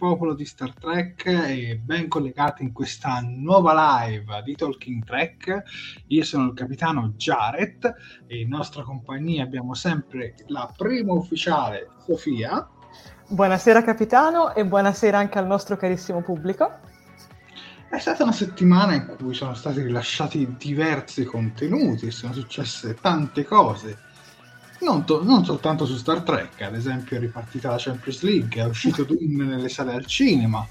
Popolo di Star Trek, e ben collegati in questa nuova live di Talking Trek. Io sono il capitano Jared e in nostra compagnia abbiamo sempre la prima ufficiale Sofia. Buonasera capitano e buonasera anche al nostro carissimo pubblico. È stata una settimana in cui sono stati rilasciati diversi contenuti, sono successe tante cose non, to- non, soltanto su Star Trek, ad esempio è ripartita la Champions League, è uscito Dune nelle sale al cinema,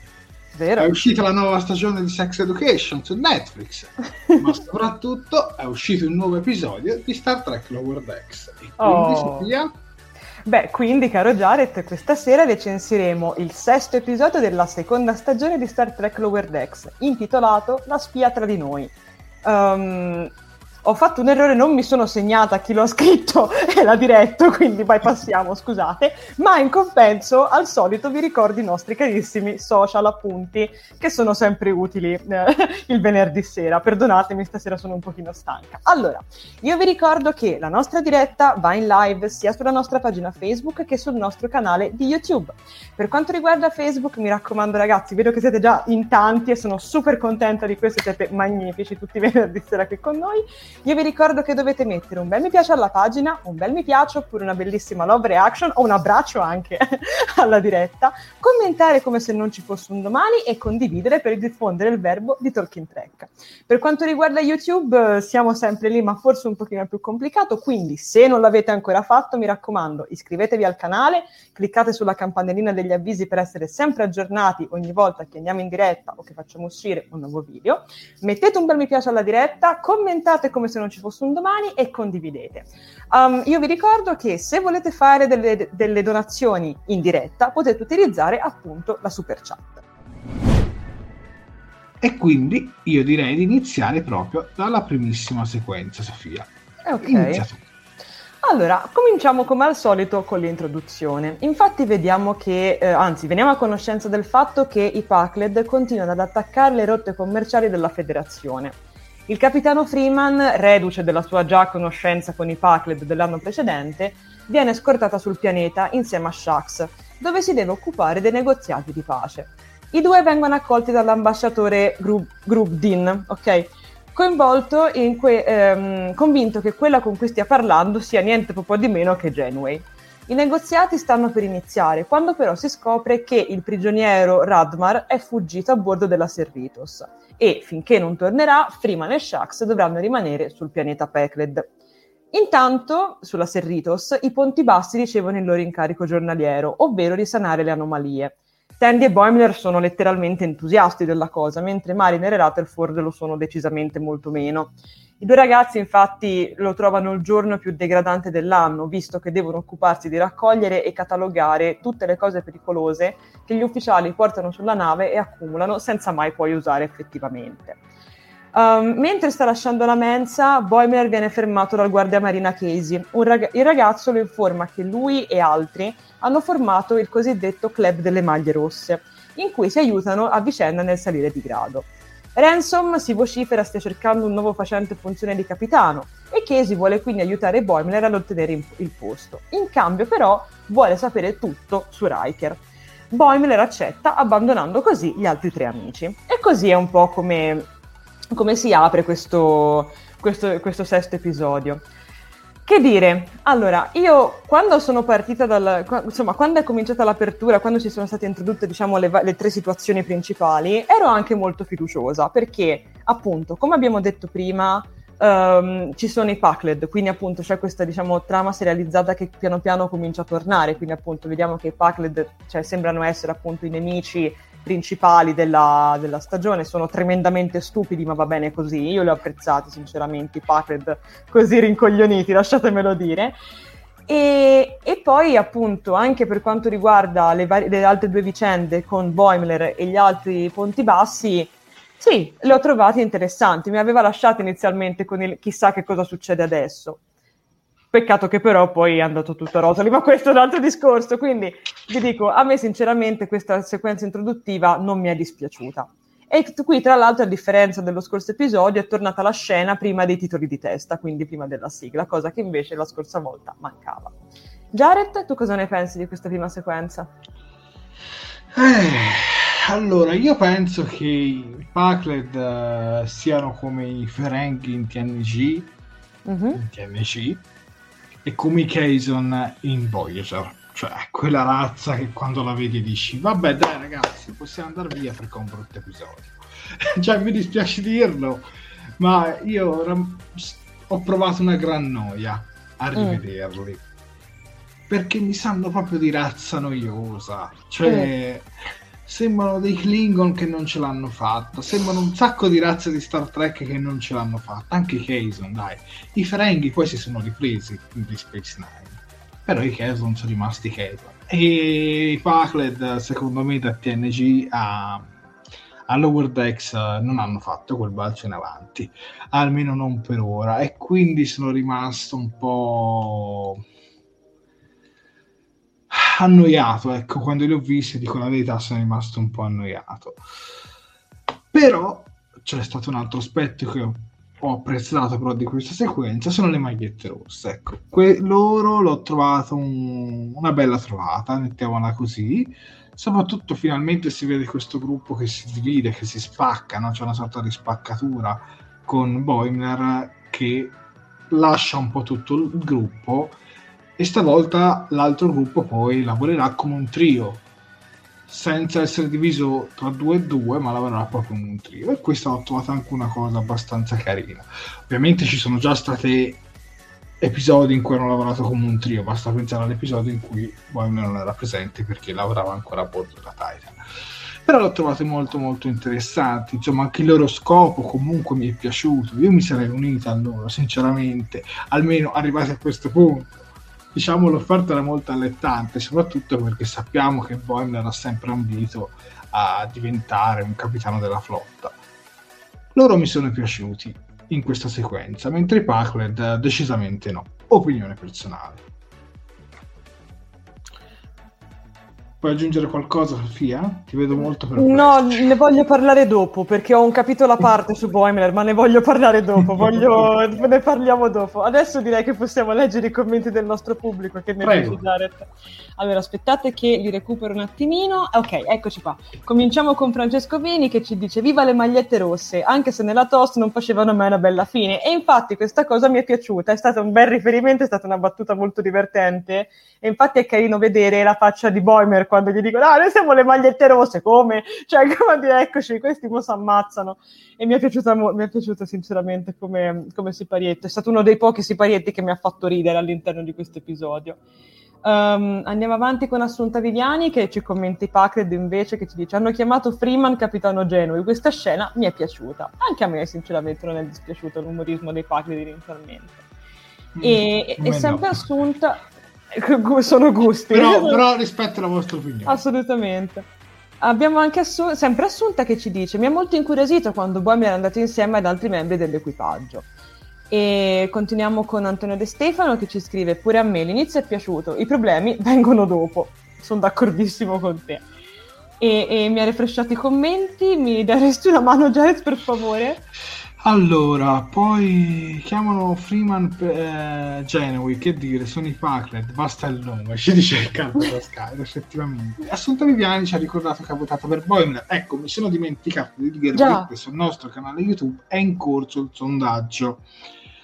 Vero. è uscita la nuova stagione di Sex Education su Netflix, ma soprattutto è uscito un nuovo episodio di Star Trek Lower Decks. E quindi Oh. Sofia, Beh, quindi caro Jared, questa sera recensiremo il sesto episodio della seconda stagione di Star Trek Lower Decks, intitolato La spia tra di noi. Ehm, ho fatto un errore, non mi sono segnata chi l'ho scritto e l'ha diretto, quindi bypassiamo, scusate, ma in compenso al solito vi ricordo i nostri carissimi social appunti che sono sempre utili eh, il venerdì sera. Perdonatemi, stasera sono un pochino stanca. Allora, io vi ricordo che la nostra diretta va in live sia sulla nostra pagina Facebook che sul nostro canale di YouTube. Per quanto riguarda Facebook, mi raccomando ragazzi, vedo che siete già in tanti e sono super contenta di questo, siete magnifici tutti i venerdì sera qui con noi. Io vi ricordo che dovete mettere un bel mi piace alla pagina, un bel mi piace oppure una bellissima love reaction o un abbraccio anche alla diretta, commentare come se non ci fosse un domani e condividere per diffondere il verbo di Talking Track. Per quanto riguarda YouTube siamo sempre lì ma forse un pochino più complicato, quindi se non l'avete ancora fatto mi raccomando iscrivetevi al canale, cliccate sulla campanellina degli avvisi per essere sempre aggiornati ogni volta che andiamo in diretta o che facciamo uscire un nuovo video, mettete un bel mi piace alla diretta, commentate come come se non ci fosse un domani e condividete. Um, io vi ricordo che se volete fare delle, delle donazioni in diretta potete utilizzare appunto la super chat. E quindi io direi di iniziare proprio dalla primissima sequenza, Sofia. Ok. Inizia tu. Allora, cominciamo come al solito con l'introduzione. Infatti vediamo che, eh, anzi, veniamo a conoscenza del fatto che i Pacled continuano ad attaccare le rotte commerciali della federazione. Il capitano Freeman, reduce della sua già conoscenza con i Pacled dell'anno precedente, viene scortata sul pianeta insieme a Shax, dove si deve occupare dei negoziati di pace. I due vengono accolti dall'ambasciatore Grub- Grubdin, ok? coinvolto in que- ehm, convinto che quella con cui stia parlando sia niente po' di meno che Genway. I negoziati stanno per iniziare, quando però si scopre che il prigioniero Radmar è fuggito a bordo della Serritos e, finché non tornerà, Freeman e Shax dovranno rimanere sul pianeta Pecled. Intanto, sulla Serritos, i ponti bassi ricevono il loro incarico giornaliero, ovvero risanare le anomalie. Tandy e Boimler sono letteralmente entusiasti della cosa, mentre Mariner e Rutherford lo sono decisamente molto meno. I due ragazzi infatti lo trovano il giorno più degradante dell'anno, visto che devono occuparsi di raccogliere e catalogare tutte le cose pericolose che gli ufficiali portano sulla nave e accumulano senza mai poi usare effettivamente. Um, mentre sta lasciando la mensa, Boimler viene fermato dal guardia marina Casey. Rag- il ragazzo lo informa che lui e altri hanno formato il cosiddetto Club delle Maglie Rosse, in cui si aiutano a vicenda nel salire di grado. Ransom si vocifera stia cercando un nuovo facente funzione di capitano e Casey vuole quindi aiutare Boimler ad ottenere il posto. In cambio però vuole sapere tutto su Riker. Boimler accetta abbandonando così gli altri tre amici. E così è un po' come come si apre questo, questo, questo sesto episodio. Che dire? Allora, io quando sono partita dal... insomma, quando è cominciata l'apertura, quando ci sono state introdotte, diciamo, le, le, tre situazioni principali, ero anche molto fiduciosa, perché, appunto, come abbiamo detto prima, um, ci sono i Pacled, quindi appunto c'è questa, diciamo, trama serializzata che piano piano comincia a tornare, quindi appunto vediamo che i Pacled, cioè, sembrano essere appunto i nemici principali della, della, stagione sono tremendamente stupidi, ma va bene così. Io li ho apprezzati, sinceramente, i Packard così rincoglioniti, lasciatemelo dire. E, e, poi, appunto, anche per quanto riguarda le, var- le altre due vicende con Boimler e gli altri ponti bassi, sì, le ho trovate interessanti. Mi aveva lasciato inizialmente con il chissà che cosa succede adesso. Peccato che però poi è andato tutto a rotoli, ma questo è un altro discorso. Quindi vi dico, a me sinceramente questa sequenza introduttiva non mi è dispiaciuta. E qui, tra l'altro, a differenza dello scorso episodio, è tornata la scena prima dei titoli di testa, quindi prima della sigla, cosa che invece la scorsa volta mancava. Jared, tu cosa ne pensi di questa prima sequenza? Eh, allora, io penso che i Pacled uh, siano come i Ferengi in TNG, mm-hmm. in TNG e come i Kazon in Voyager. Cioè, quella razza che quando la vedi dici, vabbè dai ragazzi, possiamo andare via perché è un brutto episodio. cioè, mi dispiace dirlo, ma io ram- ho provato una gran noia a mm. rivederli. Mm. Perché mi sanno proprio di razza noiosa. Cioè... Mm sembrano dei Klingon che non ce l'hanno fatta, sembrano un sacco di razze di Star Trek che non ce l'hanno fatta, anche i Kazon, dai. I Ferenghi poi si sono ripresi di Space Nine, però i Kazon sono rimasti Kazon. E i Pacled, secondo me, da TNG a, a Lower Decks non hanno fatto quel balzo in avanti, almeno non per ora, e quindi sono rimasto un po' annoiato, ecco, quando li ho visti, dico la verità, sono rimasto un po' annoiato. Però c'è stato un altro aspetto che ho, ho apprezzato però di questa sequenza, sono le magliette rosse, ecco. Que- loro l'ho trovato un, una bella trovata, mettiamola così. Soprattutto finalmente si vede questo gruppo che si divide, che si spacca, no? c'è una sorta di spaccatura con Boimler che lascia un po' tutto il gruppo e stavolta l'altro gruppo poi lavorerà come un trio senza essere diviso tra due e due ma lavorerà proprio come un trio. E questa ho trovato anche una cosa abbastanza carina. Ovviamente ci sono già stati episodi in cui hanno lavorato come un trio basta pensare all'episodio in cui Boimler non era presente perché lavorava ancora a bordo della Titan. Però l'ho trovato molto molto interessante, insomma anche il loro scopo comunque mi è piaciuto, io mi sarei unita a loro sinceramente, almeno arrivati a questo punto. Diciamo l'offerta era molto allettante, soprattutto perché sappiamo che Boimler ha sempre ambito a diventare un capitano della flotta. Loro mi sono piaciuti in questa sequenza, mentre i Packled decisamente no. Opinione personale. Puoi aggiungere qualcosa, Sofia? Ti vedo molto. No, ne voglio parlare dopo, perché ho un capitolo a parte su Boimler, ma ne voglio parlare dopo, voglio... ne parliamo dopo. Adesso direi che possiamo leggere i commenti del nostro pubblico, che ne dice Jared. Allora, aspettate che li recupero un attimino. Ok, eccoci qua. Cominciamo con Francesco Vini che ci dice viva le magliette rosse, anche se nella toast non facevano mai una bella fine. E infatti questa cosa mi è piaciuta, è stato un bel riferimento, è stata una battuta molto divertente. E infatti è carino vedere la faccia di Boimer quando gli dicono: Ah, noi siamo le magliette rosse, come? Cioè, come a dire, eccoci, questi mo si ammazzano. E mi è piaciuta, mi è piaciuto sinceramente come, come siparietto. È stato uno dei pochi siparietti che mi ha fatto ridere all'interno di questo episodio. Um, andiamo avanti con Assunta Viviani che ci commenta i Packard invece che ci dice hanno chiamato Freeman capitano Genui questa scena mi è piaciuta anche a me sinceramente non è dispiaciuto l'umorismo dei Packard inizialmente e, Mm, e me sempre no. Assunta sono gusti Però, però rispetto alla vostra opinione. Assolutamente. Abbiamo anche assu- sempre Assunta che ci dice: Mi ha molto incuriosito quando Boemi era andato insieme ad altri membri dell'equipaggio. E continuiamo con Antonio De Stefano che ci scrive: Pure a me l'inizio è piaciuto, i problemi vengono dopo. Sono d'accordissimo con te. E, e mi ha refresciato i commenti. Mi daresti una mano, Jared, per favore? Allora, poi chiamano Freeman eh, Genowi, che dire, sono i Paclet, basta il nome, ci dice Riccardo Pascale, effettivamente. Assunta Viviani ci ha ricordato che ha votato per Boimler. Ecco, mi sono dimenticato di dirvi Già. che sul nostro canale YouTube è in corso il sondaggio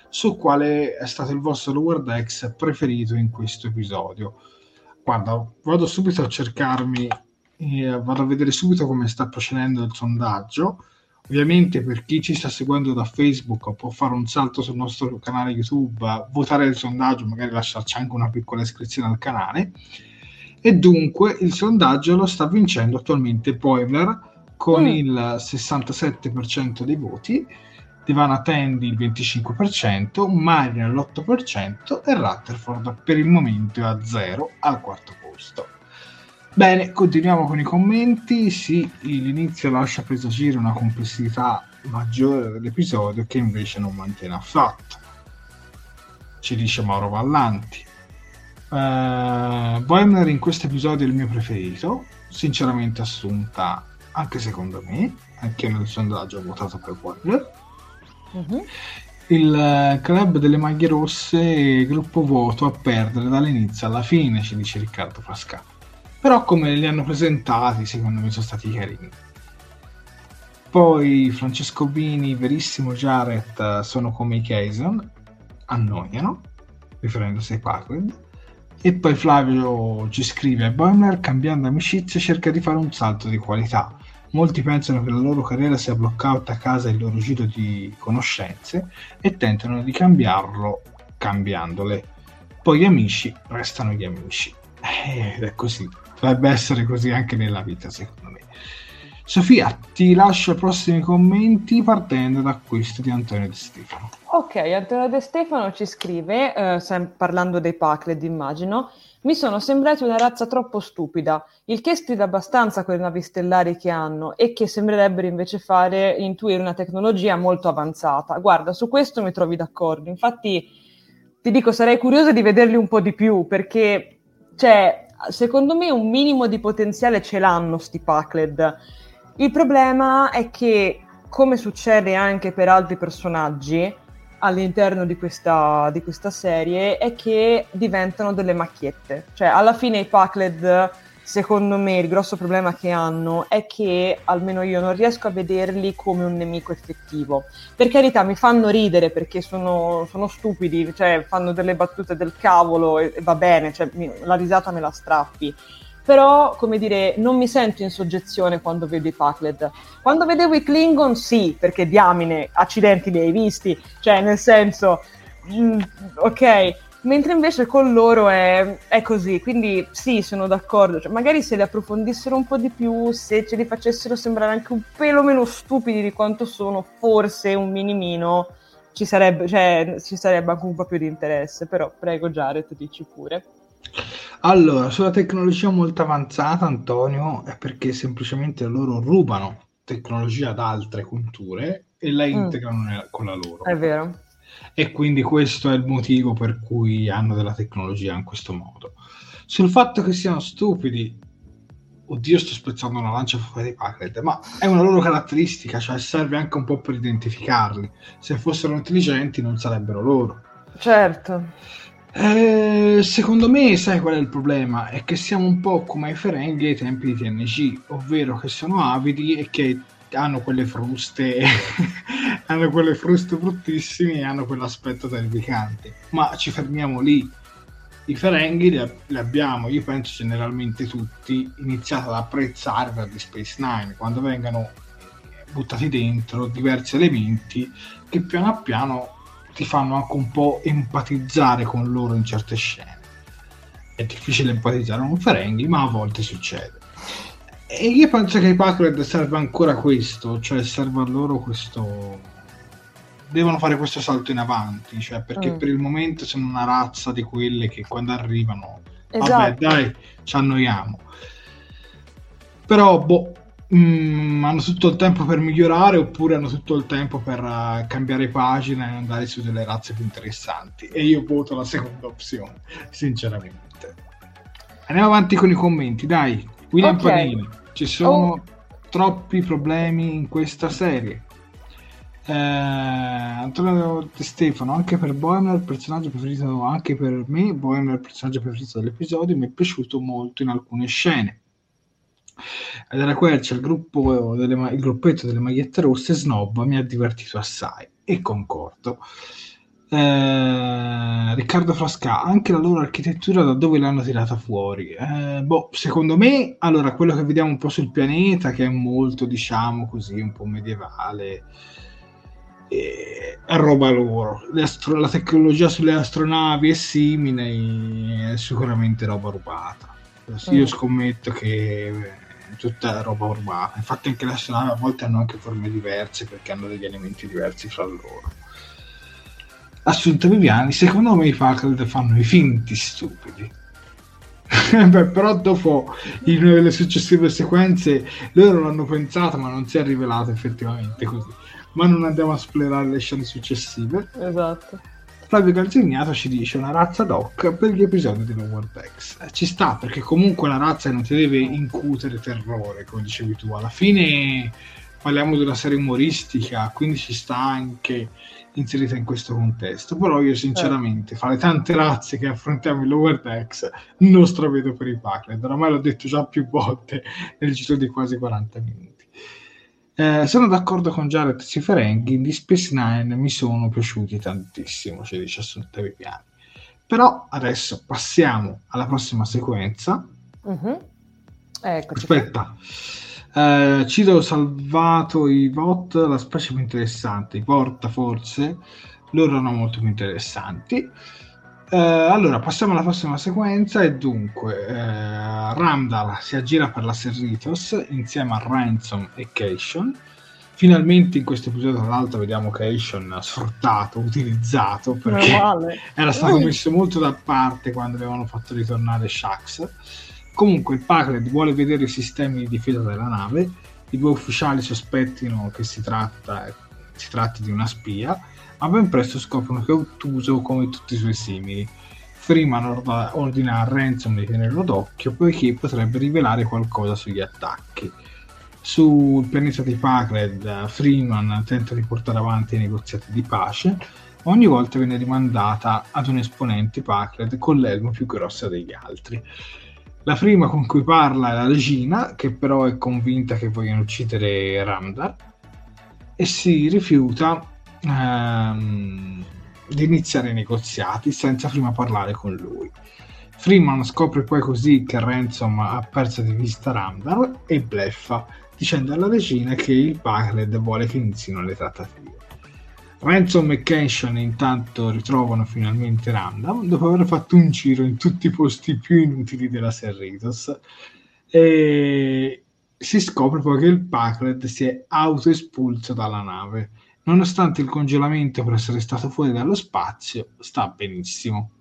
su quale è stato il vostro Lower Decks preferito in questo episodio. Guarda, vado subito a cercarmi, eh, vado a vedere subito come sta procedendo il sondaggio. Ovviamente per chi ci sta seguendo da Facebook può fare un salto sul nostro canale YouTube, votare il sondaggio, magari lasciarci anche una piccola iscrizione al canale. E dunque il sondaggio lo sta vincendo attualmente Poimler con Mm. il 67% dei voti, Divana Tendi il 25%, Marina l'8% e Rutherford per il momento è a 0 al quarto posto. Bene, continuiamo con i commenti. Sì, l'inizio lascia presagire una complessità maggiore dell'episodio che invece non mantiene affatto. Ci dice Mauro Vallanti. Uh, Boimler in questo episodio è il mio preferito, sinceramente assunta anche secondo me, anche io nel sondaggio ho votato per Boimler. Mhm. Il eh, club delle maglie rosse, gruppo voto a perdere dall'inizio alla fine, ci dice Riccardo Pascale. Però come li hanno presentati, secondo me sono stati carini. Poi Francesco Bini, verissimo Jared, eh, sono come i Kayson, annoiano, riferendosi ai Parkland. E poi Flavio ci scrive: Boimler, cambiando amicizia, cerca di fare un salto di qualità. Molti pensano che la loro carriera sia bloccata a casa il loro giro di conoscenze e tentano di cambiarlo cambiandole. Poi gli amici restano gli amici. Ed è così. Dovrebbe essere così anche nella vita, secondo me. Sofia, ti lascio i prossimi commenti partendo da questo di Antonio Di Stefano. Ok, Antonio De Stefano ci scrive, eh, sem- parlando dei Pacled immagino, mi sono sembrati una razza troppo stupida, il che stride abbastanza con le navi stellari che hanno e che sembrerebbero invece fare intuire una tecnologia molto avanzata. Guarda, su questo mi trovi d'accordo. Infatti, ti dico, sarei curiosa di vederli un po' di più perché, cioè, secondo me un minimo di potenziale ce l'hanno sti Pacled. Il problema è che, come succede anche per altri personaggi, all'interno di questa, di questa serie è che diventano delle macchiette. Cioè, alla fine i Pacled, secondo me, il grosso problema che hanno è che almeno io non riesco a vederli come un nemico effettivo. Per carità, mi fanno ridere perché sono, sono stupidi, cioè fanno delle battute del cavolo e, e va bene, cioè, mi- la risata me la strappi. Però, come dire, non mi sento in soggezione quando vedo i Pacled. Quando vedevo i Klingon, sì, perché diamine, accidenti li hai visti, cioè nel senso, mm, ok, Mentre invece con loro è, è così, quindi sì, sono d'accordo. Cioè, magari se li approfondissero un po' di più, se ce li facessero sembrare anche un pelo meno stupidi di quanto sono, forse un minimino ci sarebbe, cioè, ci sarebbe anche un po' più di interesse. Però prego Jared, dici pure. Allora, sulla tecnologia molto avanzata, Antonio, è perché semplicemente loro rubano tecnologia da altre culture e la mm. integrano mm. con la loro. È vero e quindi questo è il motivo per cui hanno della tecnologia in questo modo. Sul fatto che siano stupidi, oddio sto spezzando una lancia favore dei Packard, ma è una loro caratteristica, cioè serve anche un po' per identificarli. Se fossero intelligenti non sarebbero loro. Certo. Eh, secondo me, sai qual è il problema? È che siamo un po' come i Ferengi ai tempi di TNG, ovvero che sono avidi e che hanno quelle fruste, hanno quelle fruste bruttissime e hanno quell'aspetto terrificante. Ma ci fermiamo lì. I Ferenghi li, li, abbiamo, io penso generalmente tutti, iniziato ad apprezzare per di Space Nine, quando vengono buttati dentro diversi elementi che piano piano ti fanno anche un po' empatizzare con loro in certe scene. È difficile empatizzare con un Ferenghi, ma a volte succede. E io penso che ai Packard serve ancora questo, cioè serve a loro questo... Devono fare questo salto in avanti, cioè perché mm. per il momento sono una razza di quelle che quando arrivano, esatto. vabbè dai, ci annoiamo. Però, boh, mm, hanno tutto il tempo per migliorare oppure hanno tutto il tempo per uh, cambiare pagina e andare su delle razze più interessanti. E io voto la seconda opzione, sinceramente. Andiamo avanti con i commenti, dai. William okay. Panini, ci sono oh. troppi problemi in questa serie. Eh, Antonio De Stefano, anche per Boemer, il personaggio preferito, anche per me, Boemer è il personaggio preferito dell'episodio, mi è piaciuto molto in alcune scene. Ed era Quercia, il, gruppo delle, il gruppetto delle magliette rosse, Snob, mi ha divertito assai e concordo. Eh, Riccardo Frasca, anche la loro architettura da dove l'hanno tirata fuori? Eh, boh, secondo me, allora, quello che vediamo un po' sul pianeta, che è molto, diciamo così, un po' medievale, eh, è roba loro. Astro- la tecnologia sulle astronavi è simile, è sicuramente roba rubata. Io mm. scommetto che è tutta roba rubata. Infatti anche le astronavi a volte hanno anche forme diverse perché hanno degli elementi diversi fra loro Assunta Viviani, secondo me i Faculty fanno i finti stupidi. Beh, però dopo in le successive sequenze loro l'hanno pensato ma non si è rivelato effettivamente così. Ma non andiamo a esplorare le scene successive. Esatto. Flavio Calzignato ci dice una razza doc per gli episodi di Lower Decks eh, ci sta perché comunque la razza non ti deve incutere terrore come dicevi tu. Alla fine parliamo di una serie umoristica quindi ci sta anche inserita in questo contesto. Però io sinceramente, eh. fra le tante razze che affrontiamo in Lower Decks, non stravedo per i Packlet. Oramai l'ho detto già più volte nel giro di quasi 40 minuti. Eh, sono d'accordo con Jared Ciferenghi, di Space Nine mi sono piaciuti tantissimo, ci dice Assunta Viviani. Però adesso passiamo alla prossima sequenza. Uh-huh. Aspetta. Qui. Eh, Ciro salvato i VOT, la specie più interessante, i Porta forse, loro erano molto più interessanti. Eh, allora, passiamo alla prossima sequenza e dunque eh, Ramdal si aggira per la Serritos insieme a Ransom e Cation. Finalmente in questo episodio, tra l'altro, vediamo Cation sfruttato, utilizzato perché era stato messo molto da parte quando avevano fatto ritornare Shax Comunque il Packard vuole vedere i sistemi di difesa della nave, i due ufficiali sospettino che si, tratta, si tratti di una spia, ma ben presto scoprono che è ottuso come tutti i suoi simili. Freeman ordina a Ransom di tenerlo d'occhio poiché potrebbe rivelare qualcosa sugli attacchi. Sul pianeta di Packard, Freeman tenta di portare avanti i negoziati di pace, ma ogni volta viene rimandata ad un esponente Packard con l'elmo più grossa degli altri. La prima con cui parla è la regina, che però è convinta che vogliono uccidere Ramdar e si rifiuta ehm, di iniziare i negoziati senza prima parlare con lui. Freeman scopre poi così che Ransom ha perso di vista Ramdar e bleffa, dicendo alla regina che il Bagred vuole che inizino le trattative. Ransom e Kenshin intanto ritrovano finalmente Random dopo aver fatto un giro in tutti i posti più inutili della Serritos e si scopre poi che il Packlet si è autoespulso dalla nave. Nonostante il congelamento per essere stato fuori dallo spazio, sta benissimo.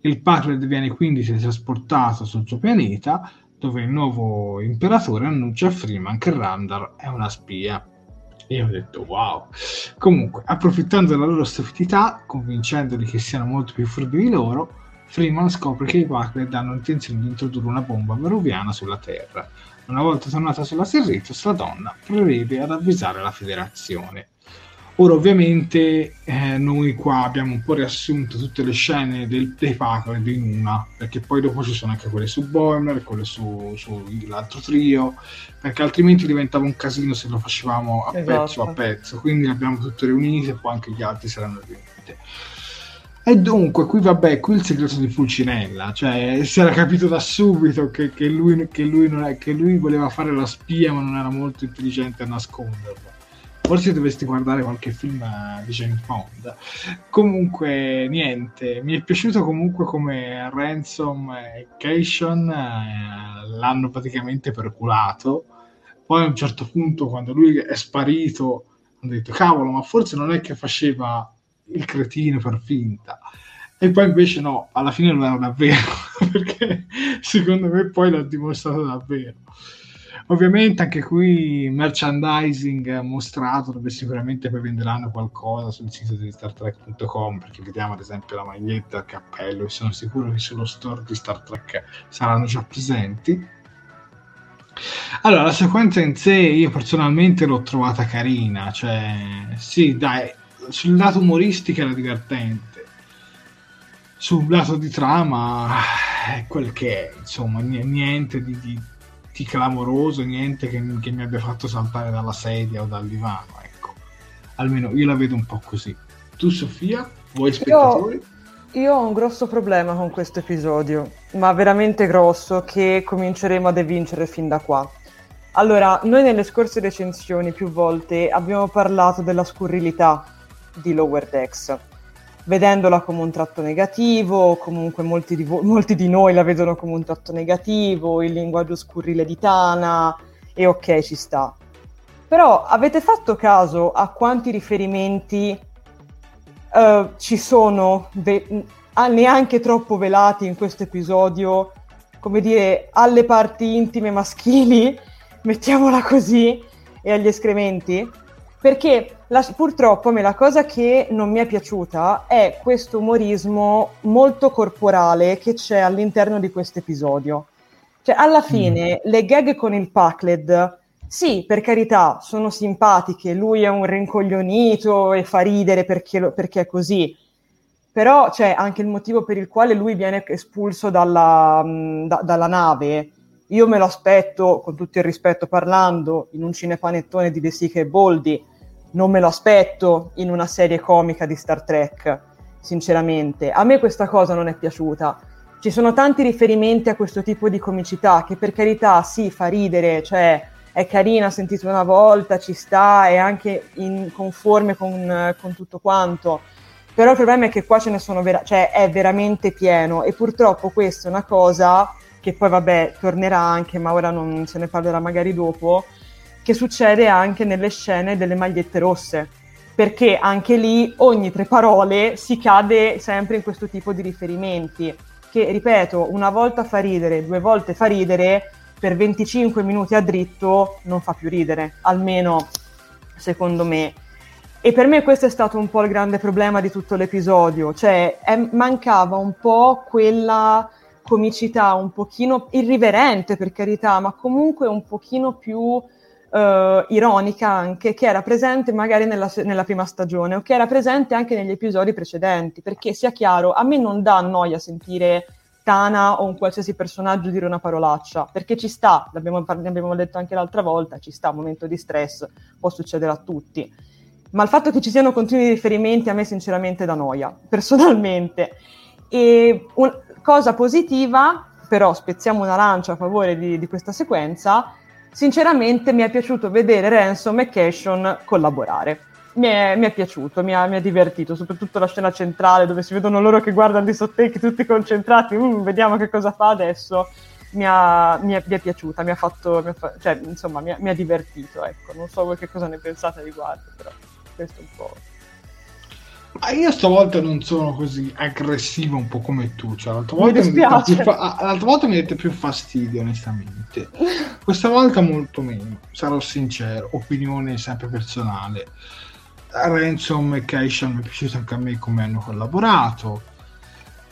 Il Packlet viene quindi trasportato sul suo pianeta, dove il nuovo imperatore annuncia a Freeman che Randall è una spia. Io ho detto wow. Comunque, approfittando della loro stupidità, convincendoli che siano molto più furbi di loro, Freeman scopre che i Packlet hanno intenzione di introdurre una bomba veruviana sulla Terra. Una volta tornata sulla Serritos, la donna prevede ad avvisare la federazione. Ora ovviamente eh, noi qua abbiamo un po' riassunto tutte le scene del, dei Packard in una, perché poi dopo ci sono anche quelle su Boimer, quelle su, sull'altro trio, perché altrimenti diventava un casino se lo facevamo a esatto. pezzo a pezzo, quindi abbiamo tutte riunite e poi anche gli altri saranno riunite. E dunque, qui vabbè, qui il segreto di Pulcinella, cioè si era capito da subito che, che, lui, che, lui è, che lui voleva fare la spia ma non era molto intelligente a nasconderlo forse dovresti guardare qualche film di James Bond. Comunque, niente, mi è piaciuto comunque come Ransom e Cation eh, l'hanno praticamente perculato. Poi a un certo punto, quando lui è sparito, hanno detto, cavolo, ma forse non è che faceva il cretino per finta. E poi invece no, alla fine lo era davvero, perché secondo me poi l'ha dimostrato davvero. Ovviamente anche qui merchandising mostrato dove sicuramente poi venderanno qualcosa sul sito di StarTrek.com perché vediamo ad esempio la maglietta, il cappello e sono sicuro che sullo store di Star Trek saranno già presenti. Allora, la sequenza in sé io personalmente l'ho trovata carina, cioè sì, dai, sul lato umoristico era divertente, sul lato di trama è quel che è, insomma, niente di, di di clamoroso, niente che, che, mi abbia fatto saltare dalla sedia o dal divano, ecco. Almeno io la vedo un po' così. Tu Sofia, vuoi spettatori? Io, io ho un grosso problema con questo episodio, ma veramente grosso, che cominceremo ad evincere fin da qua. Allora, noi nelle scorse recensioni più volte abbiamo parlato della scurrilità di Lower Decks vedendola come un tratto negativo, comunque molti di, vo- molti di noi la vedono come un tratto negativo, il linguaggio scurrile di Tana, e ok, ci sta. Però avete fatto caso a quanti riferimenti uh, ci sono, ve- neanche troppo velati in questo episodio, come dire, alle parti intime maschili, mettiamola così, e agli escrementi? Perché la, purtroppo a me la cosa che non mi è piaciuta è questo umorismo molto corporale che c'è all'interno di questo episodio. Cioè, alla mm. fine, mm. le gag con il Pacled, sì, per carità, sono simpatiche, lui è un rincoglionito e fa ridere perché, perché è così, però c'è anche il motivo per il quale lui viene espulso dalla, mm, da, dalla nave. Io me lo aspetto, con tutto il rispetto parlando, in un cinepanettone di De Sica e Boldi, non me lo aspetto in una serie comica di Star Trek, sinceramente. A me questa cosa non è piaciuta. Ci sono tanti riferimenti a questo tipo di comicità che per carità sì, fa ridere, cioè è carina, sentito una volta, ci sta, è anche in conforme con, con tutto quanto. Però il problema è che qua ce ne sono, vera- cioè è veramente pieno e purtroppo questa è una cosa che poi vabbè tornerà anche, ma ora non se ne parlerà magari dopo, che succede anche nelle scene delle magliette rosse, perché anche lì ogni tre parole si cade sempre in questo tipo di riferimenti, che ripeto, una volta fa ridere, due volte fa ridere, per 25 minuti a dritto non fa più ridere, almeno secondo me. E per me questo è stato un po' il grande problema di tutto l'episodio, cioè è, mancava un po' quella comicità un pochino irriverente per carità, ma comunque un pochino più uh, ironica anche, che era presente magari nella, nella, prima stagione o che era presente anche negli episodi precedenti, perché sia chiaro, a me non dà noia sentire Tana o un qualsiasi personaggio dire una parolaccia, perché ci sta, l'abbiamo, l'abbiamo detto anche l'altra volta, ci sta un momento di stress, può succedere a tutti. Ma il fatto che ci siano continui riferimenti a me sinceramente dà noia, personalmente. E un, cosa positiva, però spezziamo una lancia a favore di, di questa sequenza, sinceramente mi è piaciuto vedere Ransom e Cation collaborare. mi è, mi è piaciuto, mi ha, mi ha, divertito, soprattutto la scena centrale dove si vedono loro che guardano di sottecchi tutti concentrati, mm, vediamo che cosa fa adesso. Mi, ha, mi, è, mi è, piaciuta, mi ha fatto, fa, cioè, insomma, mi ha, divertito, ecco. Non so voi che cosa ne pensate riguardo, però questo è un po'... Ma io stavolta non sono così aggressivo un po' come tu, cioè l'altra volta mi, mi fa... l'altra volta mi dette più fastidio onestamente, questa volta molto meno, sarò sincero, opinione sempre personale. Ransom e Keishan mi è piaciuto anche a me come hanno collaborato.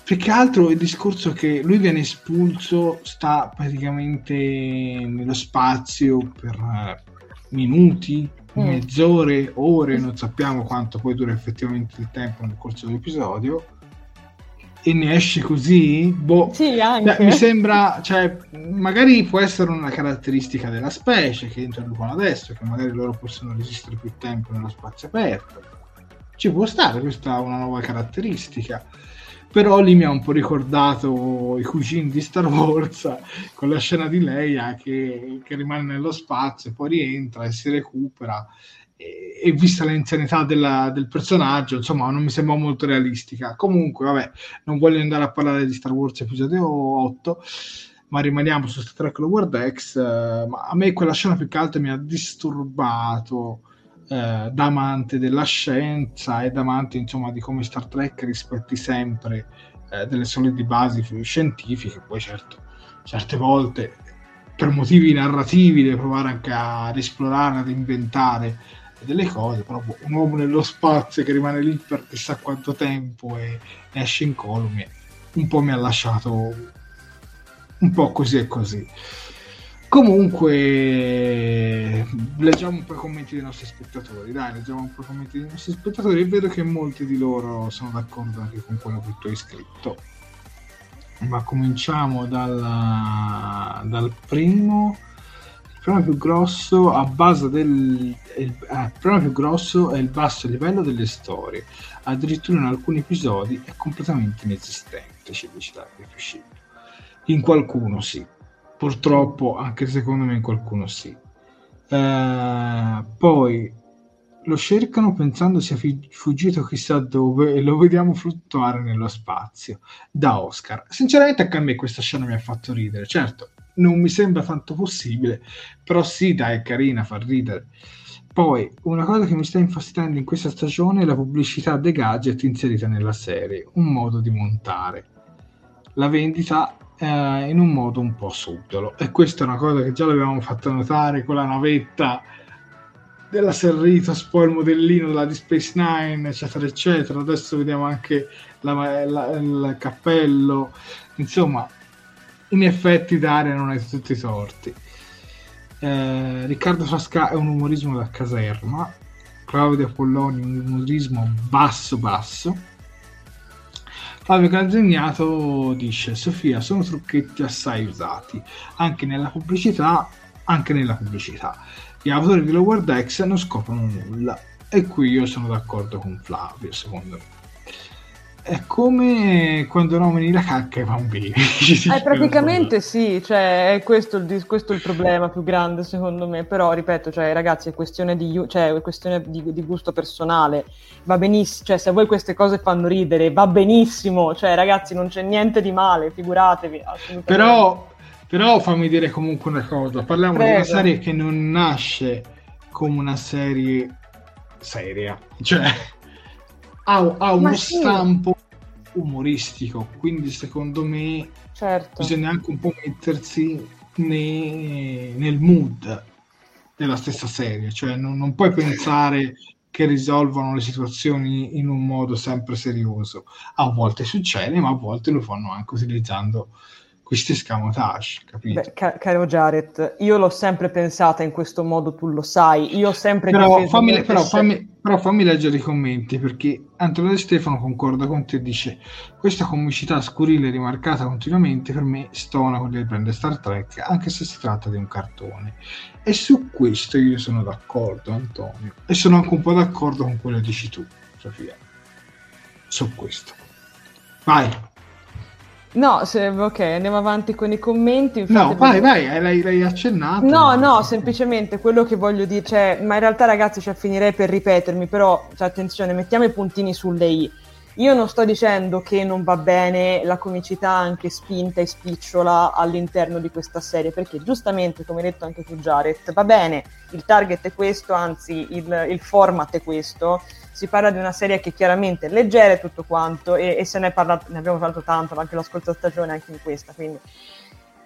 Più che altro il discorso che lui viene espulso, sta praticamente nello spazio per eh, minuti. Mezz'ore, ore, non sappiamo quanto poi dura effettivamente il tempo nel corso dell'episodio. E ne esce così, boh, sì, mi sembra, cioè, magari può essere una caratteristica della specie che introducono adesso, che magari loro possono resistere più tempo nello spazio aperto. Ci può stare, questa è una nuova caratteristica. Però lì mi ha un po' ricordato i cugini di Star Wars con la scena di Leia che, che rimane nello spazio, poi rientra e si recupera e, vista l'anzianità della, del personaggio, insomma, non mi sembra molto realistica. Comunque, vabbè, non voglio andare a parlare di Star Wars episodio 8, ma rimaniamo su Star Trek Lower Decks. Eh, ma a me quella scena più che altro mi ha disturbato eh, da amante della scienza e da amante, insomma, di come Star Trek rispetti sempre eh, delle solide basi scientifiche. Poi, certo, certe volte per motivi narrativi deve provare anche ad esplorare, ad inventare delle cose, però boh, un uomo nello spazio che rimane lì per chissà quanto tempo e esce in columi, un po' mi ha lasciato un po' così e così. Comunque, leggiamo un po' i commenti dei nostri spettatori. Dai, leggiamo un po' i commenti dei nostri spettatori e vedo che molti di loro sono d'accordo anche con quello che tu hai scritto. Ma cominciamo dalla, dal primo il problema più grosso a base del il, eh, problema più grosso è il basso livello delle storie addirittura in alcuni episodi è completamente inesistente ci dice Davide Piscino in qualcuno sì purtroppo anche secondo me qualcuno sì. Eh, poi lo cercano pensando sia fuggito chissà dove e lo vediamo fluttuare nello spazio. Da Oscar. Sinceramente anche a me questa scena mi ha fatto ridere. Certo non mi sembra tanto possibile, però sì, dai, è carina, fa ridere. Poi, una cosa che mi sta infastidendo in questa stagione è la pubblicità dei gadget inserita nella serie, un modo di montare. La vendita eh, in un modo un po' subdolo. E questa è una cosa che già l'avevamo fatta notare con la navetta della Serritos, poi il modellino della di Space Nine, eccetera, eccetera. Adesso vediamo anche la, la, il cappello. Insomma, in effetti Daria non è tutti i torti. Eh, Riccardo Frasca è un umorismo da caserma, Claudio Polloni un umorismo basso basso. Fabio Calzegnato dice Sofia sono trucchetti assai usati anche nella pubblicità anche nella pubblicità. Gli autori di Lower Decks non scoprono nulla. E qui io sono d'accordo con Flavio secondo me è come quando nomini la cacca ai bambini. eh, praticamente sì, cioè, è questo il, questo il problema più grande secondo me, però ripeto, cioè, ragazzi è questione, di, cioè, è questione di, di, gusto personale, va benissimo, cioè, se a voi queste cose fanno ridere va benissimo, cioè ragazzi non c'è niente di male, figuratevi. Però, però fammi dire comunque una cosa, parliamo Prego. di una serie che non nasce come una serie seria, cioè ha, ha uno sì. stampo umoristico, quindi secondo me certo. bisogna anche un po' mettersi ne, nel mood della stessa serie, cioè non, non puoi pensare che risolvano le situazioni in un modo sempre serioso. A volte succede, ma a volte lo fanno anche utilizzando questi escamotage, capito? Beh, ca- caro Jared, io l'ho sempre pensata in questo modo, tu lo sai, io ho sempre però fammi, però, fammi, però fammi leggere i commenti, perché Antonio De Stefano concorda con te e dice questa comicità scurile rimarcata continuamente per me stona con il brand Star Trek, anche se si tratta di un cartone. E su questo io sono d'accordo, Antonio, e sono anche un po' d'accordo con quello che dici tu, Sofia, su questo. Vai! No, se, ok, andiamo avanti con i commenti. No, vai, vai, l'hai, l'hai accennato. No, no, semplicemente quello che voglio dire, cioè, ma in realtà ragazzi, cioè, finirei per ripetermi, però, cioè, attenzione, mettiamo i puntini sulle i. Io non sto dicendo che non va bene la comicità anche spinta e spicciola all'interno di questa serie, perché giustamente, come hai detto anche tu Jared, va bene, il target è questo, anzi il, il format è questo, si parla di una serie che chiaramente è leggera e tutto quanto, e, e se ne, parlato, ne abbiamo parlato tanto anche la scorsa stagione, anche in questa. Quindi.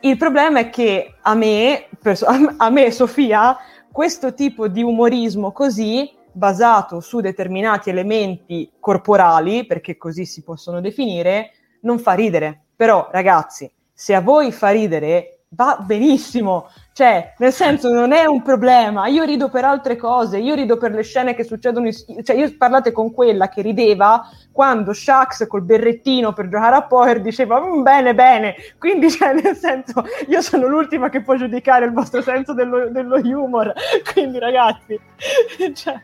Il problema è che a me, a me, Sofia, questo tipo di umorismo così, basato su determinati elementi corporali, perché così si possono definire, non fa ridere. Però, ragazzi, se a voi fa ridere, va benissimo. Cioè, nel senso, non è un problema. Io rido per altre cose, io rido per le scene che succedono. In... Cioè, io parlate con quella che rideva quando Shax col berrettino per giocare a poker diceva mm, bene, bene. Quindi, cioè, nel senso, io sono l'ultima che può giudicare il vostro senso dello, dello humor. Quindi, ragazzi, cioè,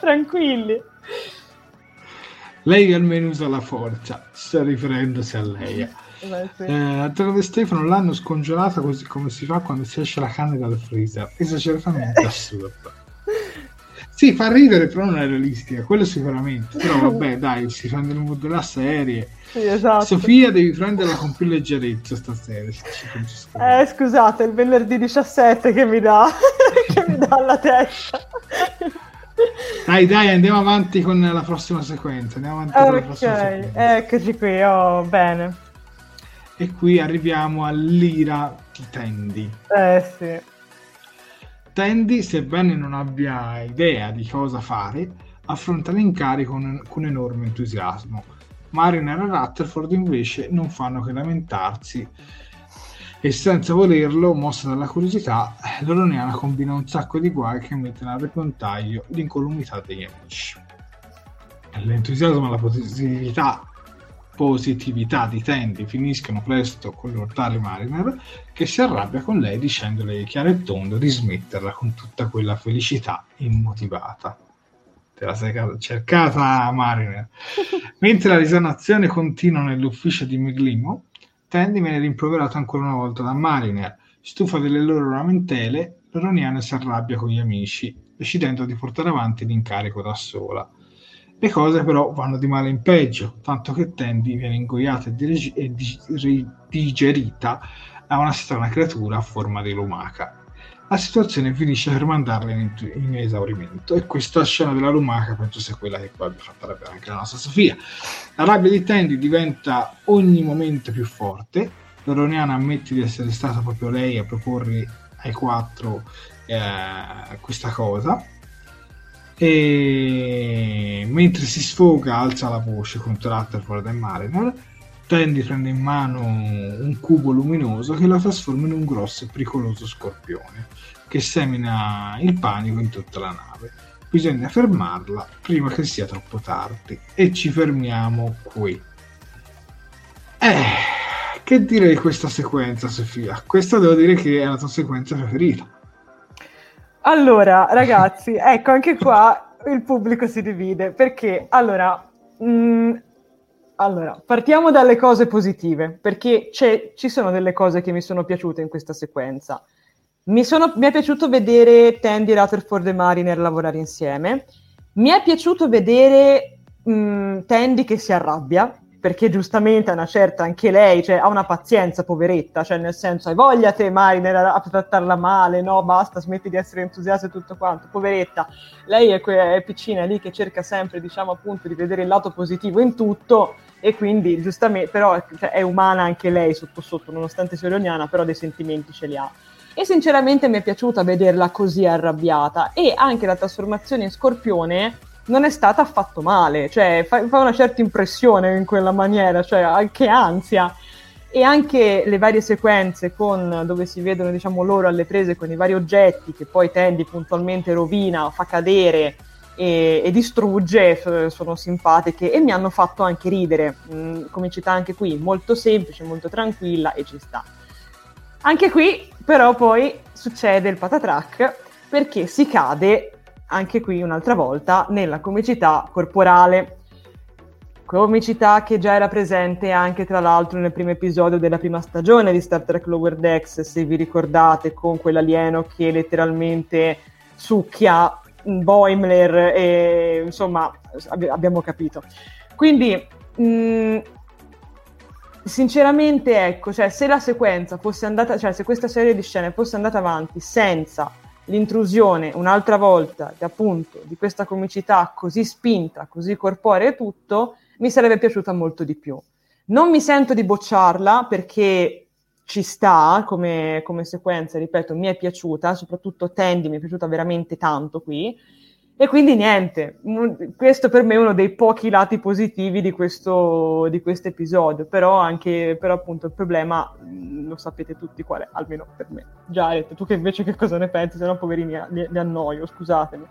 tranquilli. Lei almeno usa la forza, sta riferendosi a lei. Beh, sì. eh, Stefano l'hanno scongelata così come si fa quando si esce la carne dal freezer. Esageratamente assurdo. Sì, fa ridere, però non è realistica, quello sicuramente. Però vabbè, dai, si prende il mood della serie. Sì, esatto. Sofia, devi prenderla con più leggerezza stasera. Eh, scusate, il venerdì 17 che mi dà, che mi dà alla testa. Dai, dai, andiamo avanti con la prossima sequenza. Andiamo avanti okay, con la prossima sequenza. eccoci qui, oh, bene. E qui arriviamo all'ira di Tandy. Eh sì. Tandy, sebbene non abbia idea di cosa fare, affronta l'incarico con, con enorme entusiasmo. Mariner e Rutherford invece non fanno che lamentarsi e senza volerlo, mossa dalla curiosità, l'Oroniana combina un sacco di guai che mettono a repentaglio l'incolumità degli amici. L'entusiasmo e la positività positività di Tandy finiscono presto con l'ortale Mariner che si arrabbia con lei dicendole chiaro e tondo di smetterla con tutta quella felicità immotivata. Te la sei cercata Mariner. Mentre la risanazione continua nell'ufficio di Miglimo, Tandy viene rimproverato ancora una volta da Mariner. Stufa delle loro lamentele, l'Oroniana si arrabbia con gli amici, decidendo di portare avanti l'incarico da sola. Le cose però vanno di male in peggio, tanto che Tandy viene ingoiata e, digerita da una strana creatura a forma di lumaca. La situazione finisce per mandarla in, in, esaurimento e questa scena della lumaca penso sia quella che poi abbia fatto arrabbiare anche la nostra Sofia. La rabbia di Tandy diventa ogni momento più forte, Loroniana ammette di essere stata proprio lei a proporre ai quattro eh, questa cosa e mentre si sfoga alza la voce contro Rutherford e Mariner Tandy prende in mano un cubo luminoso che la trasforma in un grosso e pericoloso scorpione che semina il panico in tutta la nave. Bisogna fermarla prima che sia troppo tardi. E ci fermiamo qui. Eh, che dire di questa sequenza Sofia? questa devo dire che è la tua sequenza preferita allora, ragazzi, ecco, anche qua il pubblico si divide, perché allora, mh, mm, allora partiamo dalle cose positive, perché ci sono delle cose che mi sono piaciute in questa sequenza. Mi, sono, mi è piaciuto vedere Tandy, Rutherford e Mariner lavorare insieme. Mi è piaciuto vedere mh, mm, Tandy che si arrabbia, perché giustamente a una certa anche lei cioè, ha una pazienza, poveretta, cioè nel senso hai voglia te Mariner a trattarla male, no basta, smetti di essere entusiasta e tutto quanto, poveretta, lei è, que- è piccina lì che cerca sempre diciamo appunto di vedere il lato positivo in tutto e quindi giustamente, però cioè, è umana anche lei sotto sotto, nonostante sia leoniana, però dei sentimenti ce li ha. E sinceramente mi è piaciuta vederla così arrabbiata e anche la trasformazione in scorpione non è stata affatto male, cioè fa, fa una certa impressione in quella maniera, cioè anche ansia. E anche le varie sequenze con, dove si vedono diciamo, loro alle prese con i vari oggetti che poi Tandy puntualmente rovina, fa cadere e, e distrugge, sono simpatiche e mi hanno fatto anche ridere. Mm, comicità anche qui, molto semplice, molto tranquilla e ci sta. Anche qui però poi succede il patatrack perché si cade anche qui un'altra volta nella comicità corporale. comicità che già era presente anche tra l'altro nel primo episodio della prima stagione di Star Trek Lower Decks, se vi ricordate, con quell'alieno che letteralmente succhia Boimler e insomma ab- abbiamo capito. Quindi mh, mm, sinceramente ecco, cioè, se la sequenza fosse andata, cioè se questa serie di scene fosse andata avanti senza l'intrusione un'altra volta di, appunto di questa comicità così spinta, così corporea e tutto, mi sarebbe piaciuta molto di più. Non mi sento di bocciarla perché ci sta come, come sequenza, ripeto, mi è piaciuta, soprattutto Tandy mi è piaciuta veramente tanto qui. E quindi niente, questo per me è uno dei pochi lati positivi di questo, di questo episodio, però anche, però appunto il problema lo sapete tutti qual è, almeno per me. Jared, tu che invece che cosa ne pensi? Se no poverini li, li annoio, scusatemi.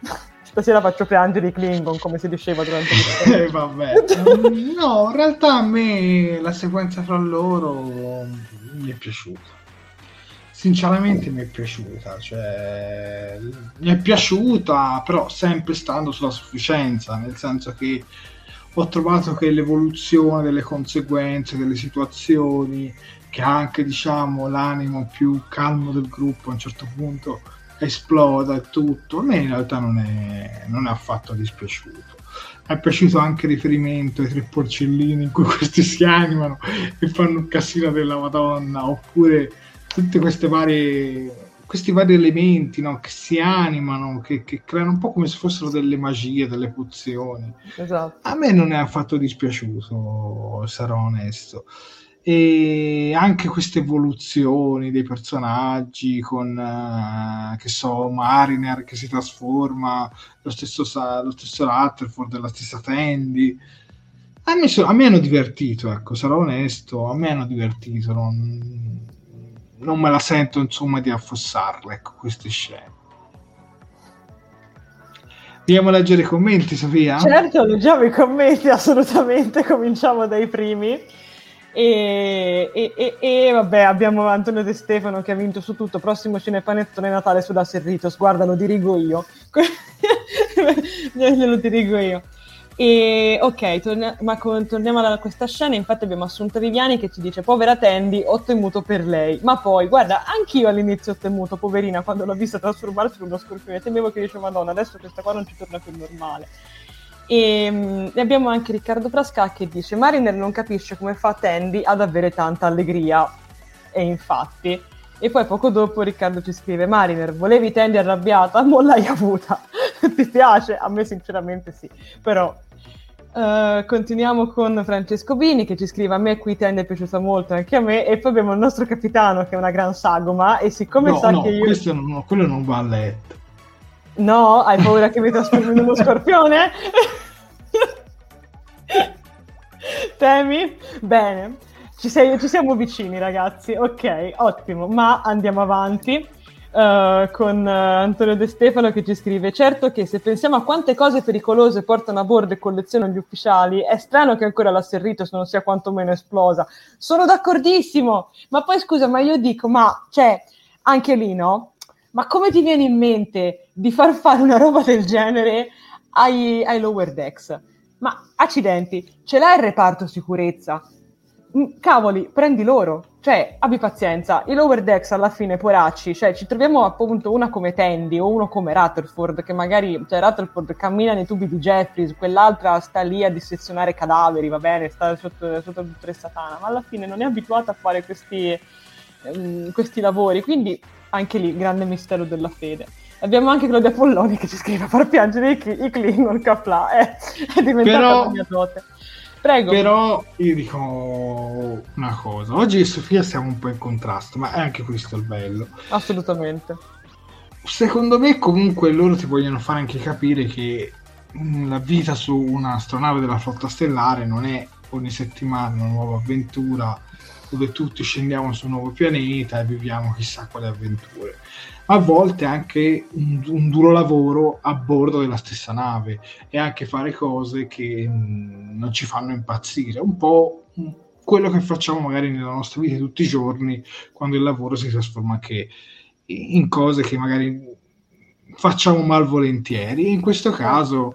Stasera faccio piangere i Klingon come si diceva durante il eh, vabbè. no, in realtà a me la sequenza fra loro mi è piaciuta. Sinceramente mi è piaciuta, cioè mi è piaciuta, però sempre stando sulla sufficienza, nel senso che ho trovato che l'evoluzione delle conseguenze, delle situazioni, che anche diciamo l'animo più calmo del gruppo a un certo punto esploda e tutto, a me in realtà non è, non è affatto dispiaciuto. Mi è piaciuto anche il riferimento ai tre porcellini in cui questi si animano e fanno un casino della Madonna, oppure varie questi vari elementi no, che si animano, che, che, creano un po' come se fossero delle magie, delle pozioni. Esatto. A me non è affatto dispiaciuto, sarò onesto e anche queste evoluzioni dei personaggi con uh, che so Mariner che si trasforma lo stesso, lo stesso Rutherford la stessa Tandy a me, so, a me hanno divertito ecco sarò onesto a me hanno divertito non, non me la sento insomma di affossarle ecco queste scene Andiamo a leggere i commenti, Sofia? Certo, leggiamo i commenti, assolutamente. Cominciamo dai primi. E, e, e, e, vabbè, abbiamo Antonio De Stefano che ha vinto su tutto. Prossimo cinepanettone Natale sulla Serritos. Guarda, lo dirigo io. Glielo dirigo io. E ok, torna- ma con- torniamo a questa scena. Infatti, abbiamo Assunta Viviani che ci dice: Povera Tandy, ho temuto per lei. Ma poi, guarda, anch'io all'inizio ho temuto, poverina, quando l'ho vista trasformarsi in uno scorpione. Temevo che dice: Madonna, adesso questa qua non ci torna più normale. E, um, abbiamo anche Riccardo Frasca che dice Mariner non capisce come fa Tandy ad avere tanta allegria. E infatti. E poi poco dopo Riccardo ci scrive Mariner, volevi Tandy arrabbiata? Non l'hai avuta. Ti piace? A me sinceramente sì. Però Uh, continuiamo con Francesco Bini che ci scrive a me qui Tandy è piaciuta molto anche a me e poi abbiamo il nostro capitano che è una gran sagoma e siccome no, sa no, che io questo non, quello non va a letto. No hai paura che mi trasformi in uno scorpione? Temi? Bene, ci, sei, ci, siamo vicini ragazzi, ok, ottimo, ma andiamo avanti uh, con uh, Antonio De Stefano che ci scrive certo che se pensiamo a quante cose pericolose portano a bordo e collezionano gli ufficiali, è strano che ancora la Serritos non sia quantomeno esplosa. Sono d'accordissimo, ma poi scusa, ma io dico, ma cioè, anche lì no? Ma come ti viene in mente di far fare una roba del genere ai, ai lower decks? Ma accidenti, ce l'hai il reparto sicurezza? Mm, cavoli, prendi loro. Cioè, abbi pazienza. I lower decks alla fine, poracci, cioè ci troviamo appunto una come Tandy o uno come Rutherford, che magari, cioè Rutherford cammina nei tubi di Jeffries, quell'altra sta lì a dissezionare cadaveri, va bene, sta sotto, sotto il dottore Satana, ma alla fine non è abituata a fare questi, um, questi lavori, quindi anche lì, grande mistero della fede. Abbiamo anche Claudia Polloni che ci scrive a far piangere i, i Klingon Kapla. Eh, è diventata Però... la mia dote. Prego. Però io dico una cosa. Oggi Sofia siamo un po' in contrasto, ma è anche questo il bello. Assolutamente. Secondo me comunque loro ti vogliono fare anche capire che la vita su un'astronave della flotta stellare non è ogni settimana una nuova avventura dove tutti scendiamo su un nuovo pianeta e viviamo chissà quale avventure a volte anche un, un, duro lavoro a bordo della stessa nave e anche fare cose che mh, non ci fanno impazzire, un po' quello che facciamo magari nella nostra vita tutti i giorni quando il lavoro si trasforma anche in cose che magari facciamo malvolentieri. In questo caso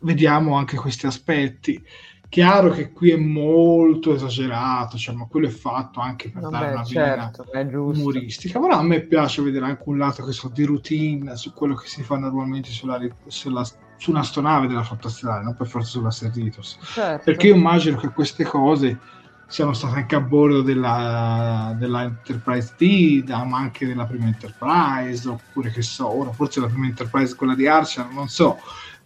vediamo anche questi aspetti. Chiaro che qui è molto esagerato, cioè, ma quello è fatto anche per Vabbè, dare una certo, vena umoristica, però a me piace vedere anche un lato che so, di routine su quello che si fa normalmente sulla, sulla, su un'astronave della flotta stellare, non per forza sulla Serritos. Certo. Perché io immagino che queste cose siano state anche a bordo della, della Enterprise D, da- ma anche della prima Enterprise, oppure che so, ora forse la prima Enterprise quella di Archer, non so,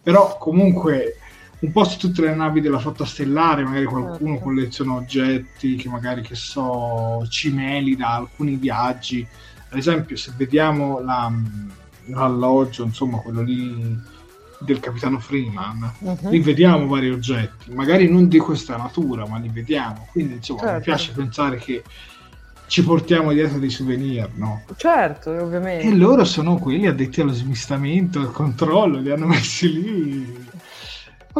però comunque un po' su tutte le navi della flotta stellare, magari qualcuno Certo. colleziona oggetti che magari, che so, cimeli da alcuni viaggi. Ad esempio, se vediamo la- l'alloggio, insomma, quello lì del capitano Freeman, Mhm. lì vediamo vari oggetti, magari non di questa natura, ma li vediamo. Quindi, insomma, mi Certo. piace pensare che ci portiamo dietro dei souvenir, no? Certo, ovviamente. E loro sono quelli addetti allo smistamento, al controllo, li hanno messi lì.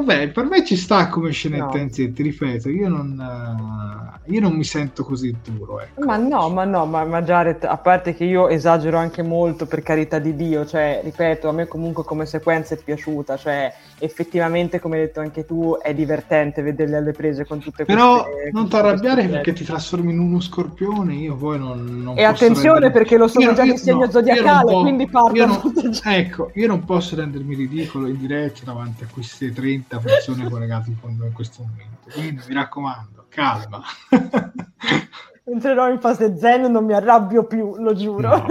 Vabbè, per me ci sta come scenetta No. ti ripeto, io non, eh, io non mi sento così duro. Ecco. Ma no, ma no, ma, ma Jared, a parte che io esagero anche molto per carità di Dio, cioè, ripeto, a me comunque come sequenza è piaciuta, cioè, effettivamente, come hai detto anche tu, è divertente vederli alle prese con tutte Però queste... non con ti arrabbiare perché ti trasformi in uno scorpione, io poi non, non E attenzione rendermi- perché lo sono Io- già io- di segno no, zodiacale, non quindi io non- già. Ecco, io non posso rendermi ridicolo in diretta davanti a queste 30 persone collegate con noi in questo momento. Quindi mi raccomando, calma. Entrerò in fase zen, non mi arrabbio più, lo giuro. No.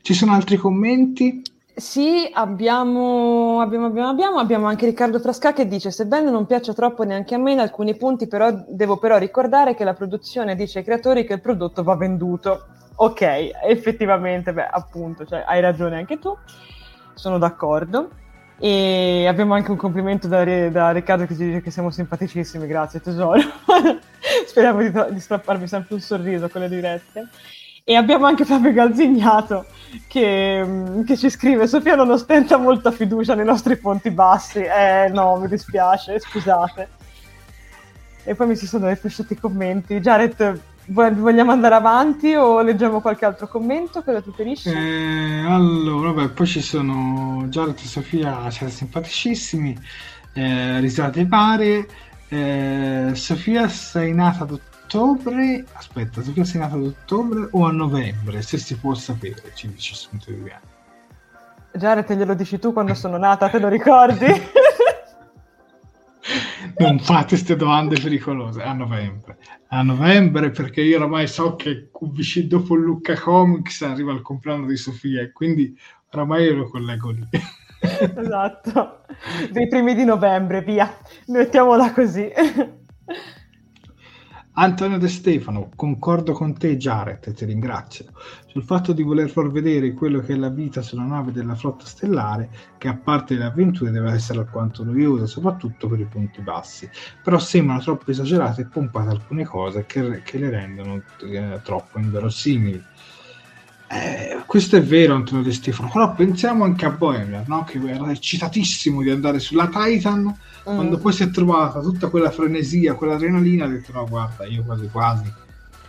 Ci sono altri commenti? Sì, abbiamo, abbiamo, abbiamo, abbiamo, abbiamo anche Riccardo Frasca che dice: Sebbene non piaccia troppo neanche a me in alcuni punti, però devo però ricordare che la produzione dice ai creatori che il prodotto va venduto. Ok, effettivamente, beh, appunto, cioè, hai ragione anche tu, sono d'accordo. E abbiamo anche un complimento da, da Riccardo che ci dice che siamo simpaticissimi, grazie tesoro. Speriamo di, di strapparvi sempre un sorriso con le dirette. E abbiamo anche Fabio Galzignato che, mm, che, ci scrive Sofia non ostenta molta fiducia nei nostri ponti bassi. Eh no, mi dispiace, scusate. E poi mi si sono rifresciati i commenti. Jared, vogliamo andare avanti o leggiamo qualche altro commento? Cosa preferisci? Eh, allora, vabbè, poi ci sono Jared e Sofia, siete simpaticissimi, eh, risate varie. Eh, Sofia sei nata ad ottobre, aspetta, Sofia sei nata ad ottobre o a novembre, se si può sapere, ci dice. Jared, glielo dici tu quando sono nata, te lo ricordi? non fate queste domande pericolose a novembre. A novembre perché io oramai so che dopo Lucca Comics arriva il compleanno di Sofia quindi oramai io lo collego lì. Esatto. Dei primi di novembre via. Mettiamola così Antonio De Stefano, concordo con te Jared e ti ringrazio. Sul fatto di voler far vedere quello che è la vita sulla nave della flotta stellare che a parte le avventure deve essere alquanto noiosa soprattutto per i punti bassi. Però sembrano troppo esagerate e pompate alcune cose che, che le rendono eh, troppo inverosimili eh, questo è vero Antonio De Stefano però pensiamo anche a Boehmer no? che era eccitatissimo di andare sulla Titan Mm. quando poi si è trovata tutta quella frenesia, quella adrenalina, ha detto no guarda io quasi quasi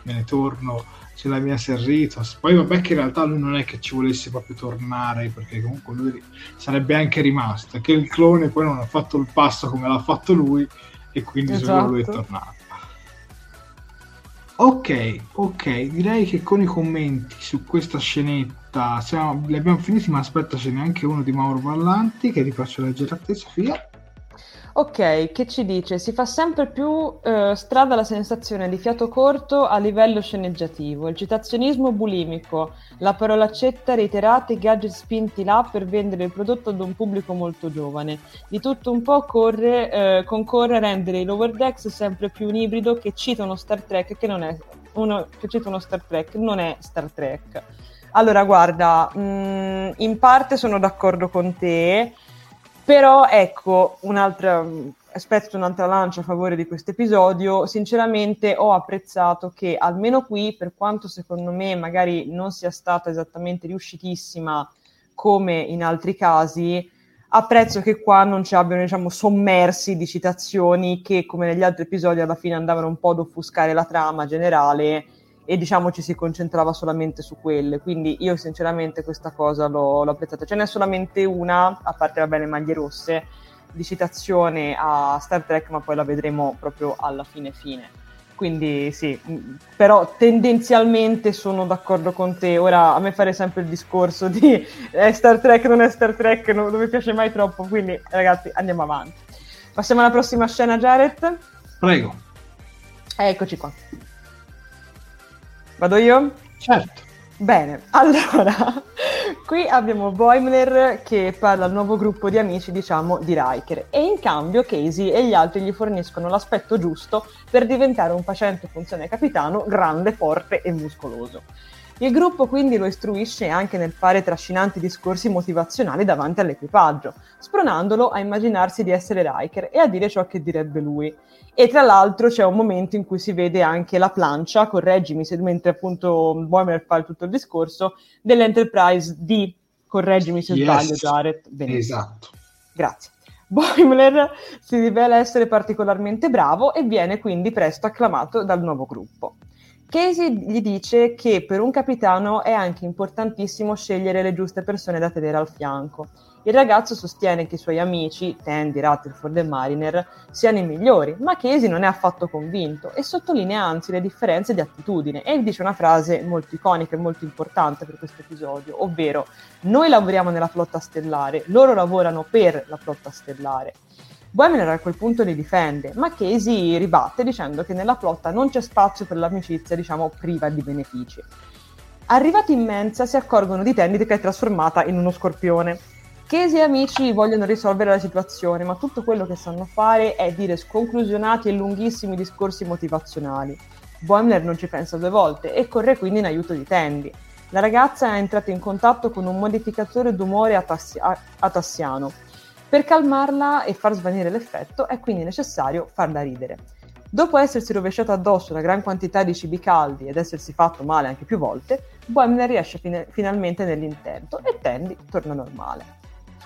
me ne torno sulla mia Serritos poi vabbè che in realtà lui non è che ci volesse proprio tornare perché comunque lui sarebbe anche rimasto che il clone poi non ha fatto il passo come l'ha fatto lui e quindi esatto. solo lui è tornato ok ok direi che con i commenti su questa scenetta siamo, li abbiamo finiti ma aspetta ce n'è anche uno di Mauro Vallanti che ti faccio leggere a te Sofia Ok, che ci dice? Si fa sempre più eh, strada la sensazione di fiato corto a livello sceneggiativo, il citazionismo bulimico, la parolaccetta reiterata, i gadget spinti là per vendere il prodotto ad un pubblico molto giovane. Di tutto un po' corre, eh, concorre a rendere i Lower Decks sempre più un ibrido che cita uno Star Trek che non è, uno, che cita uno Star Trek, non è Star Trek. Allora, guarda, mh, in parte sono d'accordo con te, però ecco, un'altra, aspetto un'altra lancia a favore di questo episodio, sinceramente ho apprezzato che almeno qui, per quanto secondo me magari non sia stata esattamente riuscitissima come in altri casi, apprezzo che qua non ci abbiano diciamo sommersi di citazioni che come negli altri episodi alla fine andavano un po' ad offuscare la trama generale e diciamo ci si concentrava solamente su quelle, quindi io sinceramente questa cosa l'ho, l'ho apprezzata. Ce n'è solamente una, a parte va bene maglie rosse, di citazione a Star Trek, ma poi la vedremo proprio alla fine fine. Quindi sì, però tendenzialmente sono d'accordo con te. Ora a me fare sempre il discorso di eh, Star Trek non è Star Trek, non, non mi piace mai troppo, quindi ragazzi andiamo avanti. Passiamo alla prossima scena, Jared. Prego. Eccoci qua. Vado io? Certo. Bene, allora, qui abbiamo Boimler che parla al nuovo gruppo di amici, diciamo, di Riker e in cambio Casey e gli altri gli forniscono l'aspetto giusto per diventare un facente funzione capitano grande, forte e muscoloso. Il gruppo quindi lo istruisce anche nel fare trascinanti discorsi motivazionali davanti all'equipaggio, spronandolo a immaginarsi di essere Riker e a dire ciò che direbbe lui. E tra l'altro c'è un momento in cui si vede anche la plancia, correggimi se mentre appunto Boimer fa tutto il discorso, dell'Enterprise D, correggimi se yes. sbaglio Jared. Benissimo. Esatto. Grazie. Boimler si rivela essere particolarmente bravo e viene quindi presto acclamato dal nuovo gruppo. Casey gli dice che per un capitano è anche importantissimo scegliere le giuste persone da tenere al fianco il ragazzo sostiene che i suoi amici, Tandy, Rutherford e Mariner, siano i migliori, ma Casey non è affatto convinto e sottolinea anzi le differenze di attitudine e dice una frase molto iconica e molto importante per questo episodio, ovvero noi lavoriamo nella flotta stellare, loro lavorano per la flotta stellare. Boimler a quel punto li difende, ma Casey ribatte dicendo che nella flotta non c'è spazio per l'amicizia, diciamo, priva di benefici. Arrivati in mensa si accorgono di Tandy che è trasformata in uno scorpione Casey e amici vogliono risolvere la situazione, ma tutto quello che sanno fare è dire sconclusionati e lunghissimi discorsi motivazionali. Boimler non ci pensa due volte e corre quindi in aiuto di Tandy. La ragazza è entrata in contatto con un modificatore d'umore atassi- atassiano. Per calmarla e far svanire l'effetto è quindi necessario farla ridere. Dopo essersi rovesciato addosso una gran quantità di cibi caldi ed essersi fatto male anche più volte, Boimler riesce fine- finalmente nell'intento e Tandy torna normale.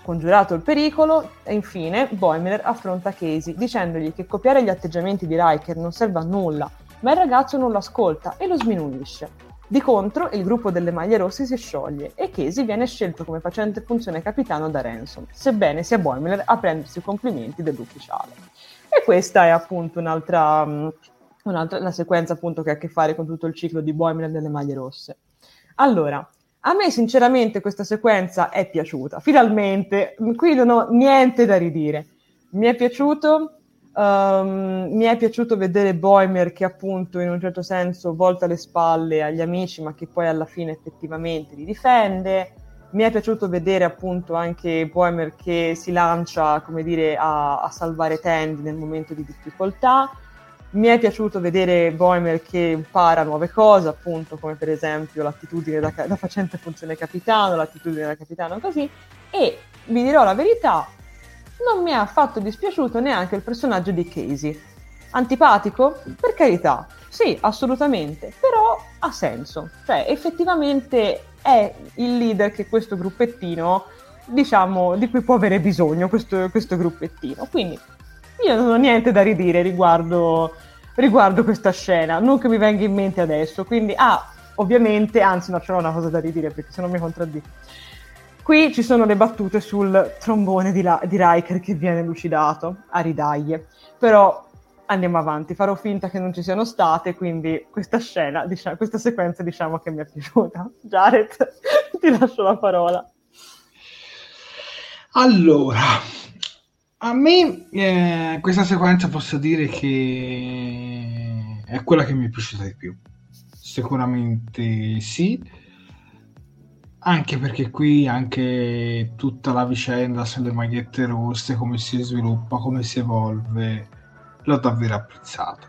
Scongiurato il pericolo, infine Boimler affronta Casey dicendogli che copiare gli atteggiamenti di Riker non serve a nulla, ma il ragazzo non lo ascolta e lo sminuisce. Di contro, il gruppo delle maglie rosse si scioglie e Casey viene scelto come facente funzione capitano da Ransom, sebbene sia Boimler a prendersi i complimenti dell'ufficiale. E questa è appunto un'altra, mm, un'altra la sequenza appunto che ha a che fare con tutto il ciclo di Boimler delle maglie rosse. Allora, a me sinceramente questa sequenza è piaciuta, finalmente, qui non ho niente da ridire. Mi è piaciuto, um, mi è piaciuto vedere Boimer che appunto in un certo senso volta le spalle agli amici ma che poi alla fine effettivamente li difende. Mi è piaciuto vedere appunto anche Boimer che si lancia, come dire, a, a salvare Tandy nel momento di difficoltà mi è piaciuto vedere Boimer che impara nuove cose, appunto come per esempio l'attitudine da, da facente funzione capitano, l'attitudine da capitano così, e vi dirò la verità, non mi è affatto dispiaciuto neanche il personaggio di Casey. Antipatico? Per carità, sì, assolutamente, però ha senso, cioè effettivamente è il leader che questo gruppettino, diciamo, di cui può avere bisogno questo, questo gruppettino, quindi io non ho niente da ridire riguardo, riguardo questa scena, non che mi venga in mente adesso, quindi, ah, ovviamente, anzi no, c'è una cosa da ridire perché se non mi contraddico. Qui ci sono le battute sul trombone di, La- di Riker che viene lucidato a ridaglie, però andiamo avanti, farò finta che non ci siano state, quindi questa scena, diciamo, questa sequenza diciamo che mi è piaciuta. Jared, ti lascio la parola. Allora, a me eh, questa sequenza posso dire che è quella che mi è piaciuta di più. Sicuramente sì, anche perché qui anche tutta la vicenda sulle magliette rosse, come si sviluppa, come si evolve, l'ho davvero apprezzata.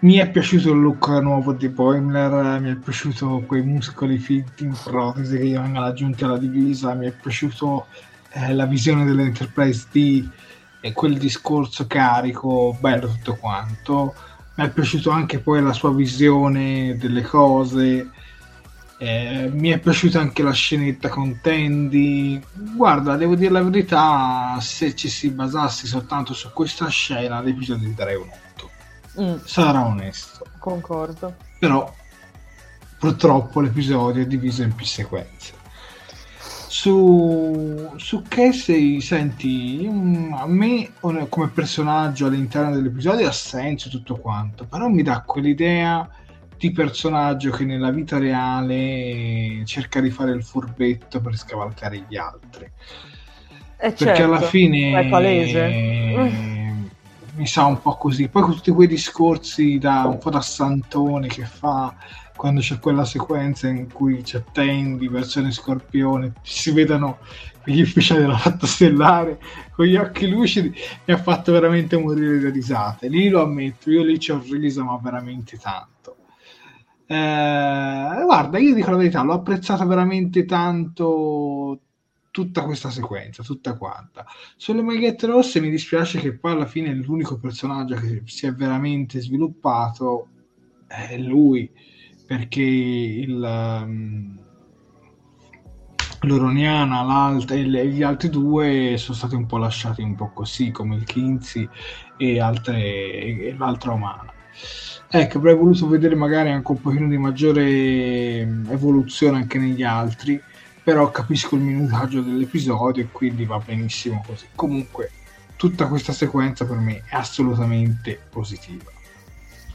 Mi è piaciuto il look nuovo di Boimler, mi è piaciuto quei muscoli finti in protesi che gli vengono aggiunti alla divisa, mi è piaciuto eh, la visione dell'Enterprise D e quel discorso carico, bello tutto quanto. Mi è piaciuto anche poi la sua visione delle cose. Eh, mi è piaciuta anche la scenetta con Tandy. Guarda, devo dire la verità, se ci si basasse soltanto su questa scena, l'episodio gli darei un 8. Mm. Sarà onesto. Concordo. Però purtroppo l'episodio è diviso in più sequenze. Su, su Casey, senti, mm, a me come personaggio all'interno dell'episodio ha senso tutto quanto, però mi dà quell'idea di personaggio che nella vita reale cerca di fare il furbetto per scavalcare gli altri. Eh Perché certo, alla fine è palese. Eh, mi sa un po' così. Poi con tutti quei discorsi da un po' da santone che fa quando c'è quella sequenza in cui c'è Tandy, versione scorpione, si vedono gli ufficiali della Fatta Stellare con gli occhi lucidi, mi ha fatto veramente morire da risate. Lì lo ammetto, io lì ci ho riso ma veramente tanto. Eh, guarda, io dico la verità, l'ho apprezzato veramente tanto tutta questa sequenza, tutta quanta. Sulle magliette rosse mi dispiace che poi alla fine l'unico personaggio che si è veramente sviluppato è lui, perché il, um, l'Oroniana e gli altri due sono stati un po' lasciati un po' così, come il Kinsey e, altre, e l'altra umana. Ecco, avrei voluto vedere magari anche un pochino di maggiore evoluzione anche negli altri, però capisco il minutaggio dell'episodio e quindi va benissimo così. Comunque, tutta questa sequenza per me è assolutamente positiva.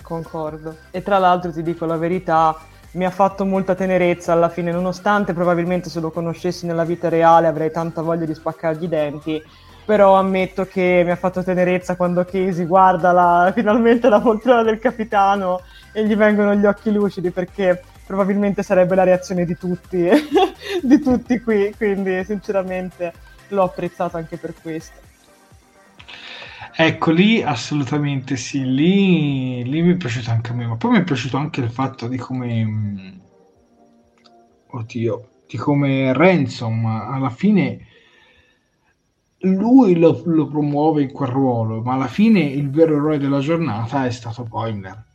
Concordo. E tra l'altro ti dico la verità, mi ha fatto molta tenerezza alla fine, nonostante probabilmente se lo conoscessi nella vita reale avrei tanta voglia di spaccargli i denti però ammetto che mi ha fatto tenerezza quando Casey guarda la, finalmente la poltrona del capitano e gli vengono gli occhi lucidi perché probabilmente sarebbe la reazione di tutti, di tutti qui, quindi sinceramente l'ho apprezzato anche per questo. Ecco, lì assolutamente sì, lì, lì mi è piaciuto anche a me, ma poi mi è piaciuto anche il fatto di come... Mm, oddio, di come Ransom alla fine lui lo, lo, promuove in quel ruolo, ma alla fine il vero eroe della giornata è stato Boimler.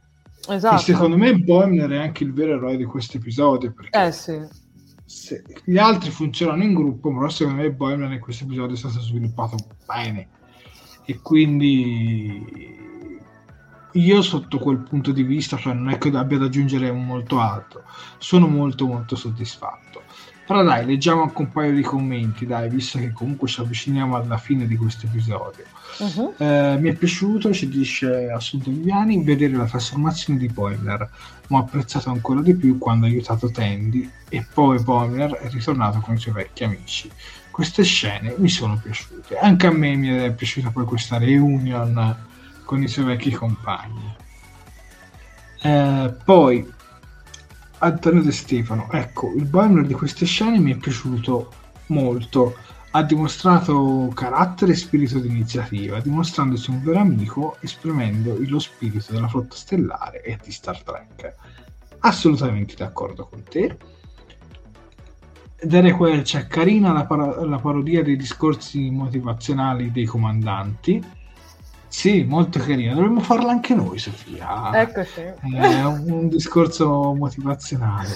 Esatto. E secondo me Boimler è anche il vero eroe di questo episodio. Perché eh sì. gli altri funzionano in gruppo, però secondo me Boimler in questo episodio è stato sviluppato bene. E quindi io sotto quel punto di vista, cioè non è che abbia da aggiungere molto altro, sono molto molto soddisfatto. Però dai, leggiamo anche un paio di commenti, dai, visto che comunque ci avviciniamo alla fine di questo episodio. Uh-huh. Eh, mi è piaciuto, ci dice Assunto Viviani, vedere la trasformazione di Boiler, ma ho apprezzato ancora di più quando ha aiutato Tandy e poi Boiler è ritornato con i suoi vecchi amici. Queste scene mi sono piaciute. Anche a me mi è piaciuta poi questa reunion con i suoi vecchi compagni. Eh, poi Antonio De Stefano, ecco, il Boimler di queste scene mi è piaciuto molto. Ha dimostrato carattere e spirito di iniziativa, dimostrandosi un vero amico, esprimendo lo spirito della flotta stellare e di Star Trek. Assolutamente d'accordo con te. Derek Welch è carina la, par- la parodia dei discorsi motivazionali dei comandanti sì, molto carina. Dovremmo farla anche noi, Sofia. Eccoci. È un, un discorso motivazionale.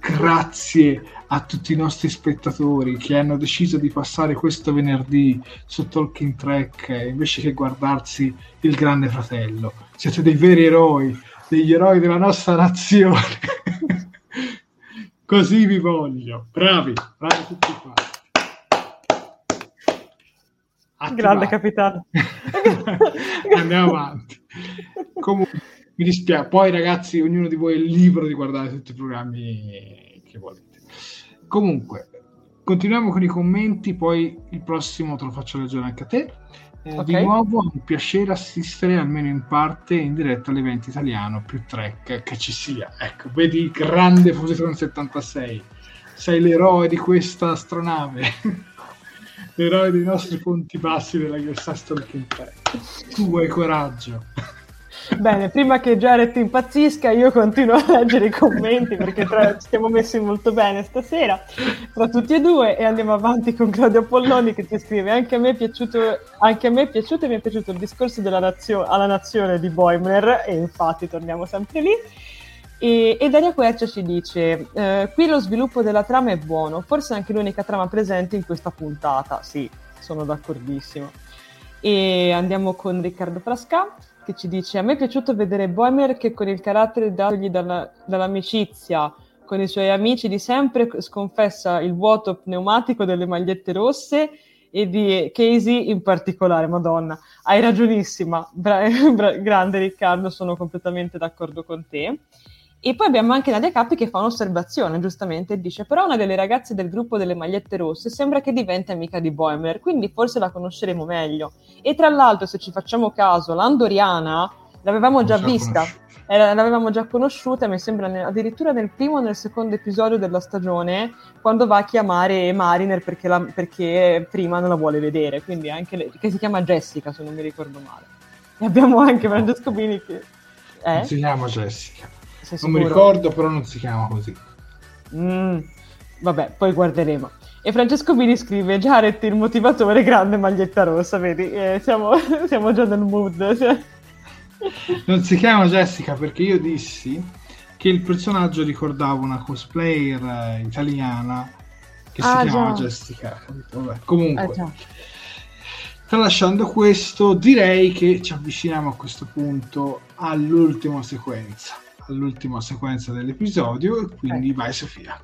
Grazie a tutti i nostri spettatori che hanno deciso di passare questo venerdì su Talking Track invece che guardarsi il Grande Fratello. Siete dei veri eroi, degli eroi della nostra nazione. Così vi voglio. Bravi, bravi tutti qua. Attivato. Grande capitano. Andiamo avanti. Comunque, mi dispiace. Poi, ragazzi, ognuno di voi è libero di guardare tutti i programmi che volete. Comunque, continuiamo con i commenti. Poi il prossimo te lo faccio leggere anche a te. Eh, okay. Di nuovo è un piacere assistere almeno in parte in diretta all'evento italiano più track che ci sia. Ecco, vedi grande Fusion 76. Sei l'eroe di questa astronave l'eroe dei nostri punti bassi della Stalking 3. Tu hai coraggio. Bene, prima che Jared impazzisca, io continuo a leggere i commenti perché tra, ci siamo messi molto bene stasera tra tutti e due e andiamo avanti con Claudio Polloni che ci scrive anche a me è piaciuto, anche a me è piaciuto e mi è piaciuto il discorso della nazio- alla nazione di Boimler e infatti torniamo sempre lì e, e Daria Quercia ci dice: eh, Qui lo sviluppo della trama è buono, forse anche l'unica trama presente in questa puntata. Sì, sono d'accordissimo. E andiamo con Riccardo Frasca che ci dice a me è piaciuto vedere Boemer che con il carattere datogli dalla, dall'amicizia con i suoi amici di sempre sconfessa il vuoto pneumatico delle magliette rosse e di Casey in particolare, madonna, hai ragionissima, bra- bra- grande Riccardo, sono completamente d'accordo con te. E poi abbiamo anche Nadia Cappi che fa un'osservazione, giustamente, e dice però una delle ragazze del gruppo delle magliette rosse sembra che diventi amica di Boemer, quindi forse la conosceremo meglio. E tra l'altro, se ci facciamo caso, l'Andoriana l'avevamo già, già vista, era, l'avevamo già conosciuta, mi sembra ne, addirittura nel primo o nel secondo episodio della stagione, quando va a chiamare Mariner perché, la, perché prima non la vuole vedere, quindi anche le, che si chiama Jessica, se non mi ricordo male. E abbiamo anche Francesco Bini che... Eh? Si chiama Jessica non mi ricordo, però non si chiama così. Mm, vabbè, poi guarderemo. E Francesco Bini scrive: Jared il motivatore, grande maglietta rossa. Vedi, eh, siamo, siamo, già nel mood. Cioè. Non si chiama Jessica perché io dissi che il personaggio ricordava una cosplayer eh, italiana che ah, si chiama. Jessica. Vabbè, comunque. Eh, Tralasciando questo, direi che ci avviciniamo a questo punto all'ultima sequenza all'ultima sequenza dell'episodio e quindi okay. vai Sofia.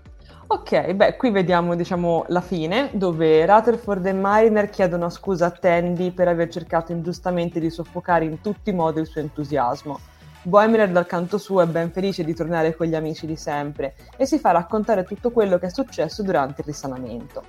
Ok, beh, qui vediamo diciamo la fine dove Rutherford e Mariner chiedono scusa a Tandy per aver cercato ingiustamente di soffocare in tutti i modi il suo entusiasmo. Boimler dal canto suo è ben felice di tornare con gli amici di sempre e si fa raccontare tutto quello che è successo durante il risanamento.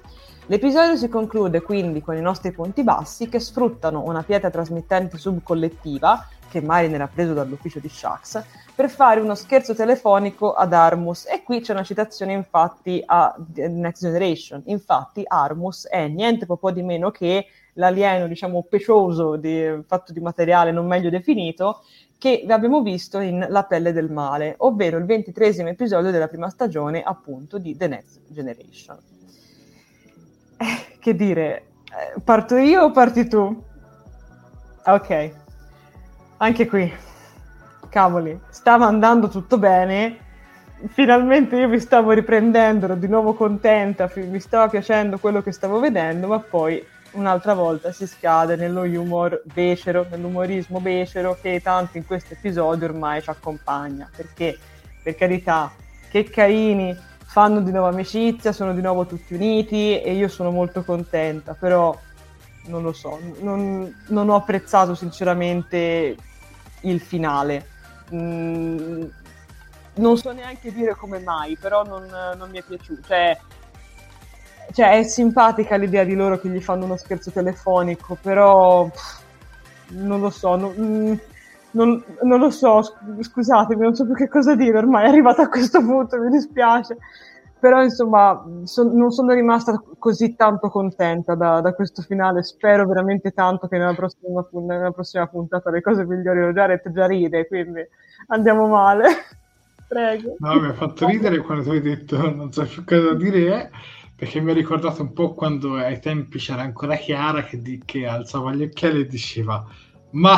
L'episodio si conclude quindi con i nostri punti bassi che sfruttano una pietra trasmittente subcollettiva che Mariner ha preso dall'ufficio di Shax per fare uno scherzo telefonico ad Armus. E qui c'è una citazione infatti a Next Generation. Infatti Armus è niente po' di meno che l'alieno, diciamo, pecioso di, fatto di materiale non meglio definito, che abbiamo visto in La pelle del male, ovvero il ventitresimo episodio della prima stagione, appunto, di The Next Generation. Eh, che dire, eh, parto io o parti tu? Ok, anche qui. Cavoli, stava andando tutto bene, finalmente io mi stavo riprendendo, ero di nuovo contenta, mi stava piacendo quello che stavo vedendo, ma poi un'altra volta si scade nello humor becero, nell'umorismo becero che tanto in questo episodio ormai ci accompagna, perché per carità, che carini, fanno di nuovo amicizia, sono di nuovo tutti uniti e io sono molto contenta, però non lo so, non, non ho apprezzato sinceramente il finale Mm, non so neanche dire come mai, però non, non mi è piaciuto. Cioè, cioè, è simpatica l'idea di loro che gli fanno uno scherzo telefonico, però pff, non lo so, non, mm, non, non, lo so, scusatemi, non so più che cosa dire, ormai è arrivata a questo punto, mi dispiace. Però insomma, son, non sono rimasta così tanto contenta da, da, questo finale. Spero veramente tanto che nella prossima, nella prossima puntata le cose migliorino. Jared già ride, quindi andiamo male. Prego. No, mi ha fatto ridere quando tu hai detto non so più cosa dire, perché mi ha ricordato un po' quando ai tempi c'era ancora Chiara che, di, che alzava gli occhiali e diceva ma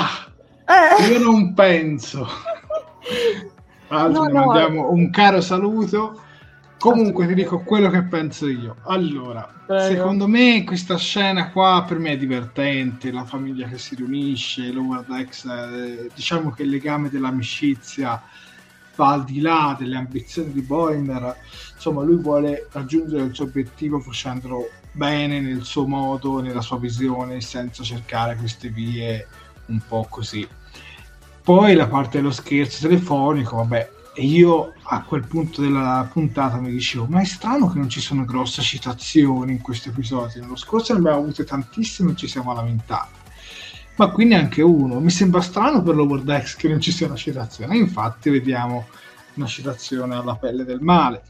eh. io non penso. Allora, no, no, mandiamo un caro saluto Comunque ti dico quello che penso io. Allora, Prego. secondo me questa scena qua per me è divertente, la famiglia che si riunisce, l'Overdex, eh, diciamo che il legame dell'amicizia va al di là delle ambizioni di Boimer, insomma lui vuole raggiungere il suo obiettivo facendolo bene nel suo modo, nella sua visione, senza cercare queste vie un po' così. Poi la parte dello scherzo telefonico, vabbè, e io a quel punto della puntata mi dicevo ma è strano che non ci sono grosse citazioni in questo episodio. Nello scorso ne abbiamo avute tantissime e ci siamo lamentati. Ma qui neanche uno. Mi sembra strano per l'Overdex che non ci sia una citazione. Infatti vediamo una citazione alla pelle del male.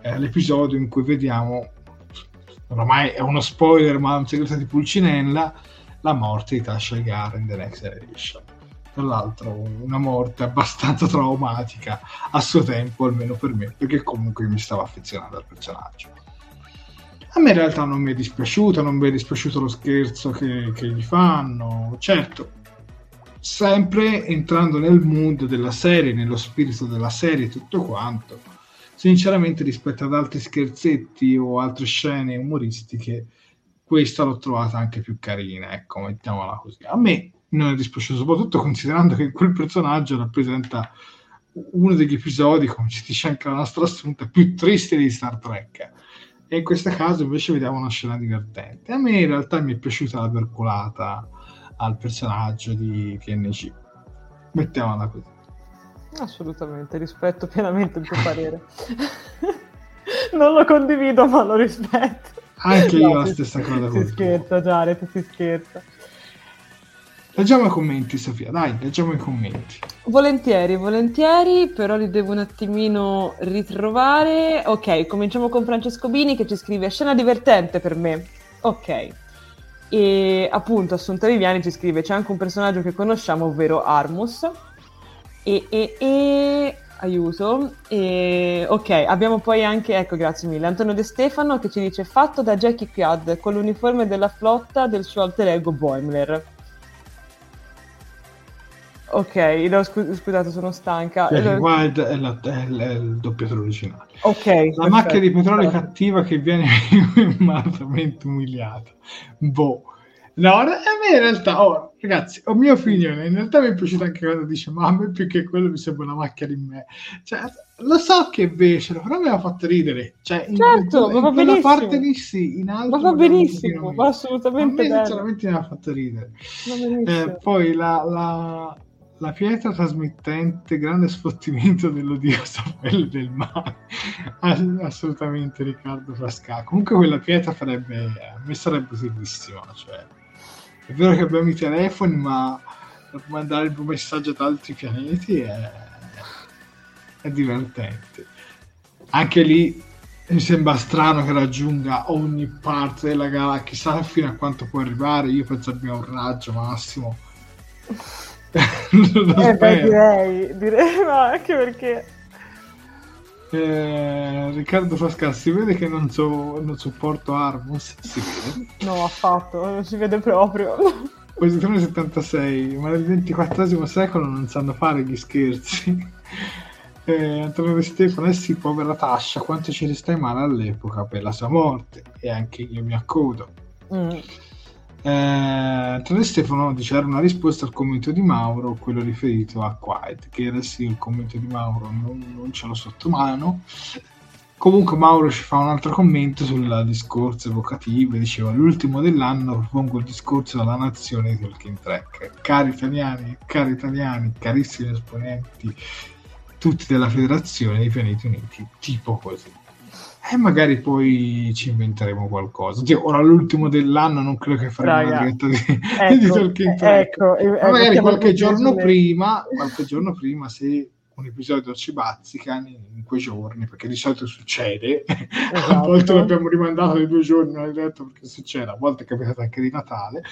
È l'episodio in cui vediamo ormai è uno spoiler ma un segreto di Pulcinella la morte di Tasha Gar in The Next Generation tra l'altro una morte abbastanza traumatica a suo tempo, almeno per me, perché comunque mi stavo affezionando al personaggio. A me in realtà non mi è dispiaciuto, non mi è dispiaciuto lo scherzo che, che gli fanno, certo, sempre entrando nel mood della serie, nello spirito della serie tutto quanto. Sinceramente rispetto ad altri scherzetti o altre scene umoristiche, questa l'ho trovata anche più carina, ecco, mettiamola così. A me non è dispiaciuto, soprattutto considerando che quel personaggio rappresenta uno degli episodi, come ci dice anche la nostra assunta, più tristi di Star Trek. E in questo caso invece vediamo una scena divertente. A me in realtà mi è piaciuta la percolata al personaggio di TNG. Mettiamola così. Assolutamente, rispetto pienamente il tuo parere. non lo condivido, ma lo rispetto. Anche io no, la stessa cosa. Si scherza, Jared, si scherza. Leggiamo i commenti, Sofia, dai, leggiamo i commenti. Volentieri, volentieri, però li devo un attimino ritrovare. Ok, cominciamo con Francesco Bini che ci scrive scena divertente per me. Ok. E appunto Assunta Viviani ci scrive c'è anche un personaggio che conosciamo, ovvero Armus. E, e, e aiuto. E, ok, abbiamo poi anche, ecco, grazie mille, Antonio De Stefano che ci dice fatto da Jackie Quad con l'uniforme della flotta del suo alter ego Boimler. Ok, no, scu- scusate, sono stanca. Cioè, Wild è, la, è, è, il doppiatore originale. Ok. La perfetto, macchia di petrolio perfetto. cattiva che viene immediatamente umiliata. Boh. No, a me in realtà, oh, ragazzi, ho mia opinione, in realtà mi è piaciuta anche quando dice, ma a me più che quello mi sembra una macchia di me. Cioè, lo so che è becero, però mi ha fatto ridere. Cioè, certo, in, in, in quella parte lì sì, in alto... Ma va benissimo, va assolutamente bene. sinceramente mi ha fatto ridere. Eh, poi la, la la pietra trasmittente, grande sfottimento dell'odiosa pelle del mare. Assolutamente Riccardo Frasca. Comunque quella pietra farebbe, a me sarebbe utilissima. Cioè, è vero che abbiamo i telefoni, ma mandare il messaggio ad altri pianeti è, è divertente. Anche lì mi sembra strano che raggiunga ogni parte della galassia, chissà fino a quanto può arrivare. Io penso abbia un raggio massimo eh, beh, direi, direi, ma anche perché... Eh, Riccardo Fascal si vede che non, so, non sopporto Armus si vede. no affatto non si vede proprio posizione 76 ma nel XXIV secolo non sanno fare gli scherzi eh, Antonio De Stefano eh sì povera Tascia quanto ci ristai male all'epoca per la sua morte e anche io mi accodo mm. Eh, Tra Stefano dice era una risposta al commento di Mauro, quello riferito a Quiet, che era sì il commento di Mauro, non, non ce l'ho sotto mano. Comunque Mauro ci fa un altro commento sul discorso evocativo diceva l'ultimo dell'anno propongo il discorso della nazione di Tolkien Trek. Cari italiani, cari italiani, carissimi esponenti tutti della federazione dei pianeti uniti, tipo così e magari poi ci inventeremo qualcosa. Oddio, ora l'ultimo dell'anno non credo che faremo una diretta di, ecco, di Talking Track. Ecco, ecco, magari qualche giorno prima, qualche giorno prima, se un episodio ci bazzica in quei giorni, perché di solito succede, esatto. a volte l'abbiamo rimandato di due giorni, non hai detto perché succede, a volte è capitato anche di Natale,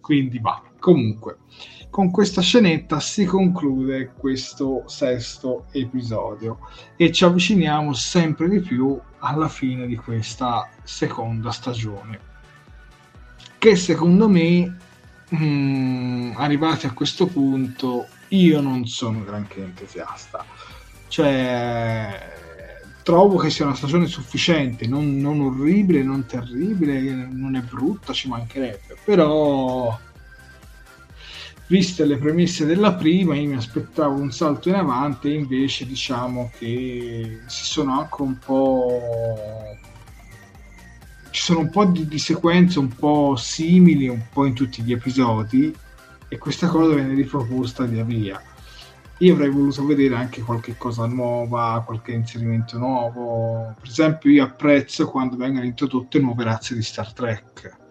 quindi va. Comunque, con questa scenetta si conclude questo sesto episodio e ci avviciniamo sempre di più alla fine di questa seconda stagione che secondo me mh, mm, arrivati a questo punto io non sono granché entusiasta. Cioè trovo che sia una stagione sufficiente non, non orribile, non terribile non è brutta, ci mancherebbe però viste le premesse della prima, io mi aspettavo un salto in avanti e invece diciamo che si sono anche un po' ci sono un po' di, di, sequenze un po' simili un po' in tutti gli episodi e questa cosa viene riproposta via via. Io avrei voluto vedere anche qualche cosa nuova qualche inserimento nuovo. Per esempio io apprezzo quando vengono introdotte nuove razze di Star Trek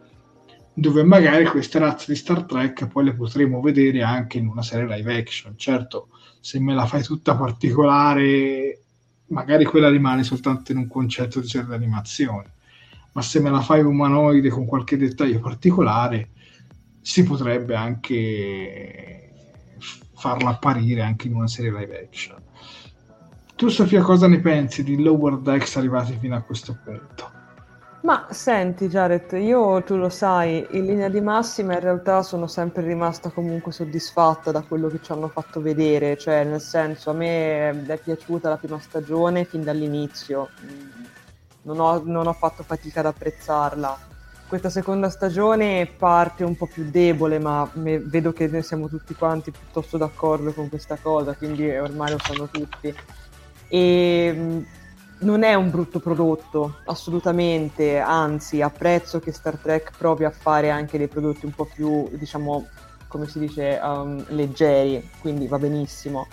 dove magari queste razze di Star Trek poi le potremo vedere anche in una serie live action. Certo, se me la fai tutta particolare, magari quella rimane soltanto in un concetto di serie d'animazione, ma se me la fai umanoide con qualche dettaglio particolare, si potrebbe anche farla apparire anche in una serie live action. Tu Sofia cosa ne pensi di Lower Decks arrivati fino a questo punto? Ma senti Jared, io tu lo sai, in linea di massima in realtà sono sempre rimasta comunque soddisfatta da quello che ci hanno fatto vedere, cioè nel senso a me è piaciuta la prima stagione fin dall'inizio, non ho, non ho fatto fatica ad apprezzarla. questa seconda stagione parte un po' più debole, ma me, vedo che ne siamo tutti quanti piuttosto d'accordo con questa cosa, quindi ormai lo sanno tutti. E mm, non è un brutto prodotto, assolutamente, anzi apprezzo che Star Trek provi a fare anche dei prodotti un po' più, diciamo, come si dice, um, leggeri, quindi va benissimo.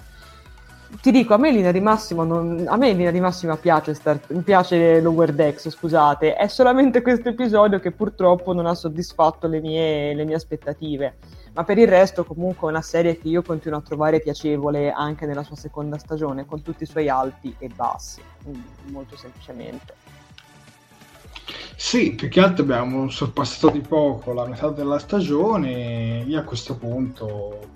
Ti dico, a me in linea di massima, non, a me in linea di massima piace, Star, piace Lower Decks, scusate, è solamente questo episodio che purtroppo non ha soddisfatto le mie, le mie aspettative ma per il resto comunque è una serie che io continuo a trovare piacevole anche nella sua seconda stagione, con tutti i suoi alti e bassi, molto semplicemente. Sì, più che altro abbiamo sorpassato di poco la metà della stagione. Io a questo punto,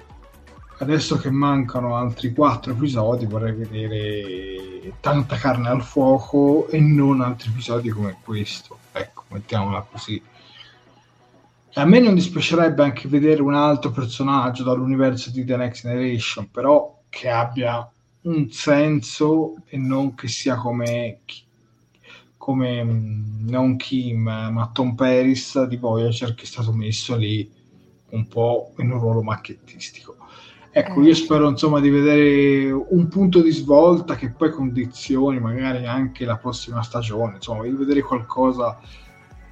adesso che mancano altri quattro episodi, vorrei vedere tanta carne al fuoco e non altri episodi come questo. Ecco, mettiamola così. A me non dispiacerebbe anche vedere un altro personaggio dall'universo di The Next Generation, però che abbia un senso e non che sia come, come mm, non Kim, ma Tom Paris di Voyager che è stato messo lì un po' in un ruolo macchettistico. Ecco, io eh. spero insomma di vedere un punto di svolta che poi condizioni magari anche la prossima stagione, insomma, di vedere qualcosa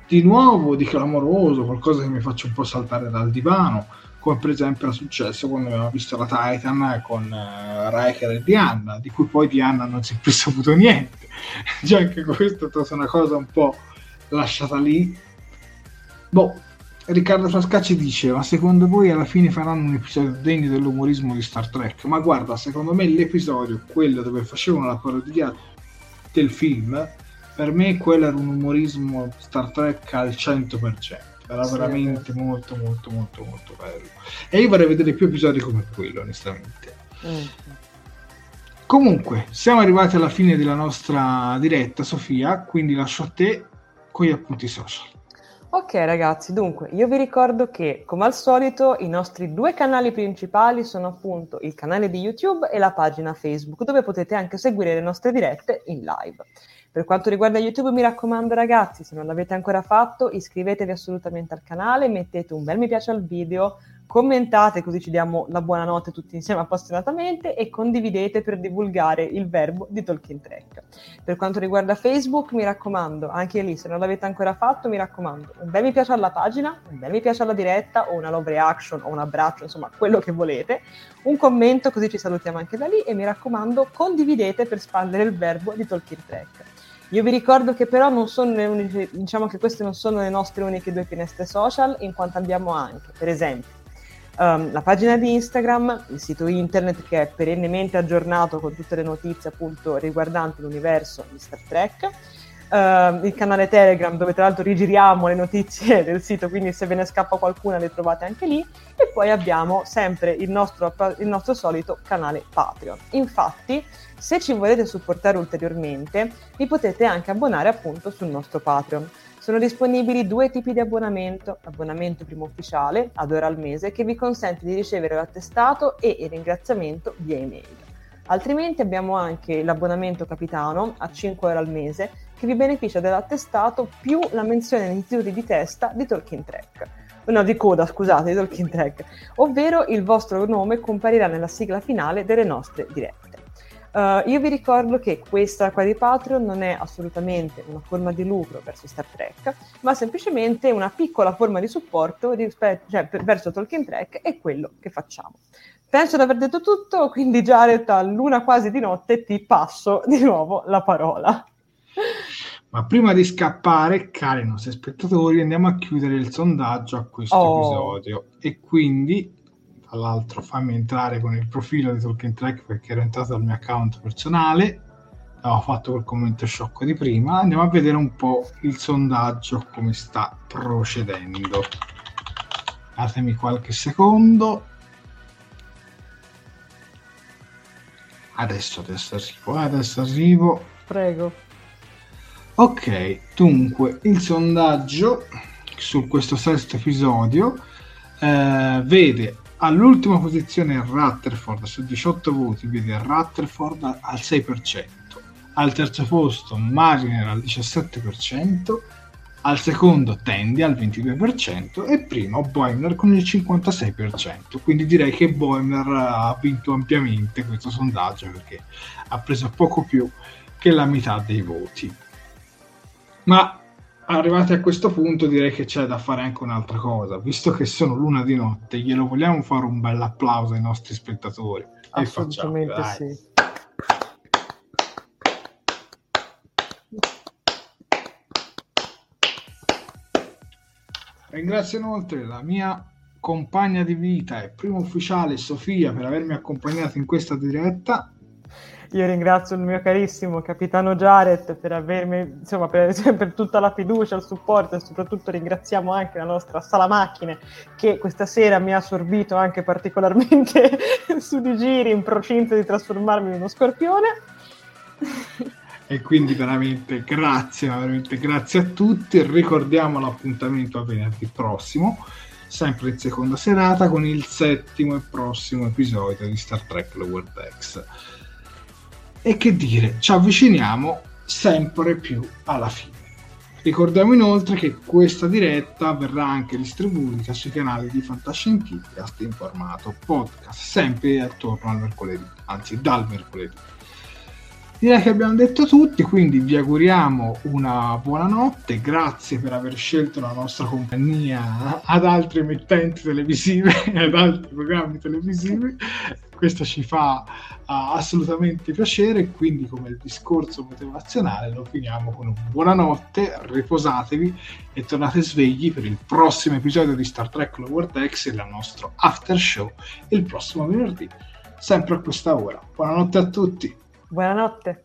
di nuovo di clamoroso, qualcosa che mi faccia un po' saltare dal divano, come per esempio era successo quando abbiamo visto la Titan con uh, Riker e Diana, di cui poi Diana non si è più saputo niente. Già anche questo è stata una cosa un po' lasciata lì. Boh, Riccardo Frascacci dice: Ma secondo voi alla fine faranno un episodio degno dell'umorismo di Star Trek? Ma guarda, secondo me l'episodio, quello dove facevano la parodia del film, per me quello era un umorismo Star Trek al 100%. Era sì, veramente sì. molto, molto, molto, molto bello. E io vorrei vedere più episodi come quello, onestamente. Mm. Comunque, siamo arrivati alla fine della nostra diretta, Sofia, quindi lascio a te con gli appunti social. Ok ragazzi, dunque io vi ricordo che come al solito i nostri due canali principali sono appunto il canale di YouTube e la pagina Facebook dove potete anche seguire le nostre dirette in live. Per quanto riguarda YouTube, mi raccomando ragazzi, se non l'avete ancora fatto, iscrivetevi assolutamente al canale, mettete un bel mi piace al video, commentate così ci diamo la buonanotte tutti insieme appassionatamente e condividete per divulgare il verbo di Tolkien Trek. Per quanto riguarda Facebook, mi raccomando, anche lì se non l'avete ancora fatto, mi raccomando, un bel mi piace alla pagina, un bel mi piace alla diretta o una love reaction o un abbraccio, insomma quello che volete, un commento così ci salutiamo anche da lì e mi raccomando condividete per spandere il verbo di Tolkien Trek. Io vi ricordo che però non sono le uniche, diciamo che queste non sono le nostre uniche due finestre social, in quanto abbiamo anche, per esempio, um, la pagina di Instagram, il sito internet che è perennemente aggiornato con tutte le notizie appunto riguardanti l'universo di Star Trek, Uh, il canale Telegram dove tra l'altro rigiriamo le notizie del sito, quindi se ve ne scappa qualcuna le trovate anche lì. E poi abbiamo sempre il nostro, il nostro solito canale Patreon. Infatti, se ci volete supportare ulteriormente, vi potete anche abbonare appunto sul nostro Patreon. Sono disponibili due tipi di abbonamento, l'abbonamento primo ufficiale ad ora al mese che vi consente di ricevere l'attestato e il ringraziamento via email. Altrimenti abbiamo anche l'abbonamento capitano a 5 euro al mese che vi beneficia dell'attestato più la menzione nei titoli di testa di Tolkien Track. No, di coda, scusate, di Tolkien Track, ovvero il vostro nome comparirà nella sigla finale delle nostre dirette. Uh, io vi ricordo che questa qua di Patreon non è assolutamente una forma di lucro verso Star Trek, ma semplicemente una piccola forma di supporto rispetto, cioè, per, verso Tolkien Trek e quello che facciamo. Penso di aver detto tutto, quindi Jared a luna quasi di notte ti passo di nuovo la parola. Ma prima di scappare, cari nostri spettatori, andiamo a chiudere il sondaggio a questo oh. episodio. E quindi tra l'altro fammi entrare con il profilo di Talking Track perché ero entrato dal mio account personale. Avevo fatto quel commento sciocco di prima. Andiamo a vedere un po' il sondaggio come sta procedendo. Datemi qualche secondo. Adesso adesso arrivo eh, adesso arrivo. Prego ok dunque il sondaggio su questo sesto episodio eh, vede All'ultima posizione Rutherford su 18 voti, vede Rutherford al 6%, al terzo posto Mariner al 17%, al secondo Tandy al 22% e primo Boimler con il 56%. Quindi direi che Boimler ha vinto ampiamente questo sondaggio perché ha preso poco più che la metà dei voti. Ma arrivati a questo punto direi che c'è da fare anche un'altra cosa, visto che sono l'una di notte, glielo vogliamo fare un bel applauso ai nostri spettatori. Assolutamente e facciamo, sì. Ringrazio inoltre la mia compagna di vita e primo ufficiale Sofia per avermi accompagnato in questa diretta. Io ringrazio il mio carissimo capitano Jared per avermi, insomma, per, per, tutta la fiducia, il supporto e soprattutto ringraziamo anche la nostra sala macchine che questa sera mi ha assorbito anche particolarmente su di giri in procinto di trasformarmi in uno scorpione e quindi veramente grazie, veramente grazie a tutti. Ricordiamo l'appuntamento a venerdì prossimo, sempre in seconda serata, con il settimo e prossimo episodio di Star Trek Lower Decks. E che dire, ci avviciniamo sempre più alla fine. Ricordiamo inoltre che questa diretta verrà anche distribuita sui canali di Fantascientificast in formato podcast, sempre attorno al mercoledì, anzi dal mercoledì. Direi che abbiamo detto tutti, quindi vi auguriamo una buona notte, grazie per aver scelto la nostra compagnia ad altre emittenti televisive e ad altri programmi televisivi. Questo ci fa uh, assolutamente piacere, quindi come il discorso motivazionale lo finiamo con un buonanotte, riposatevi e tornate svegli per il prossimo episodio di Star Trek Lower e il nostro after show il prossimo venerdì, sempre a questa ora. Buonanotte a tutti! Buonanotte.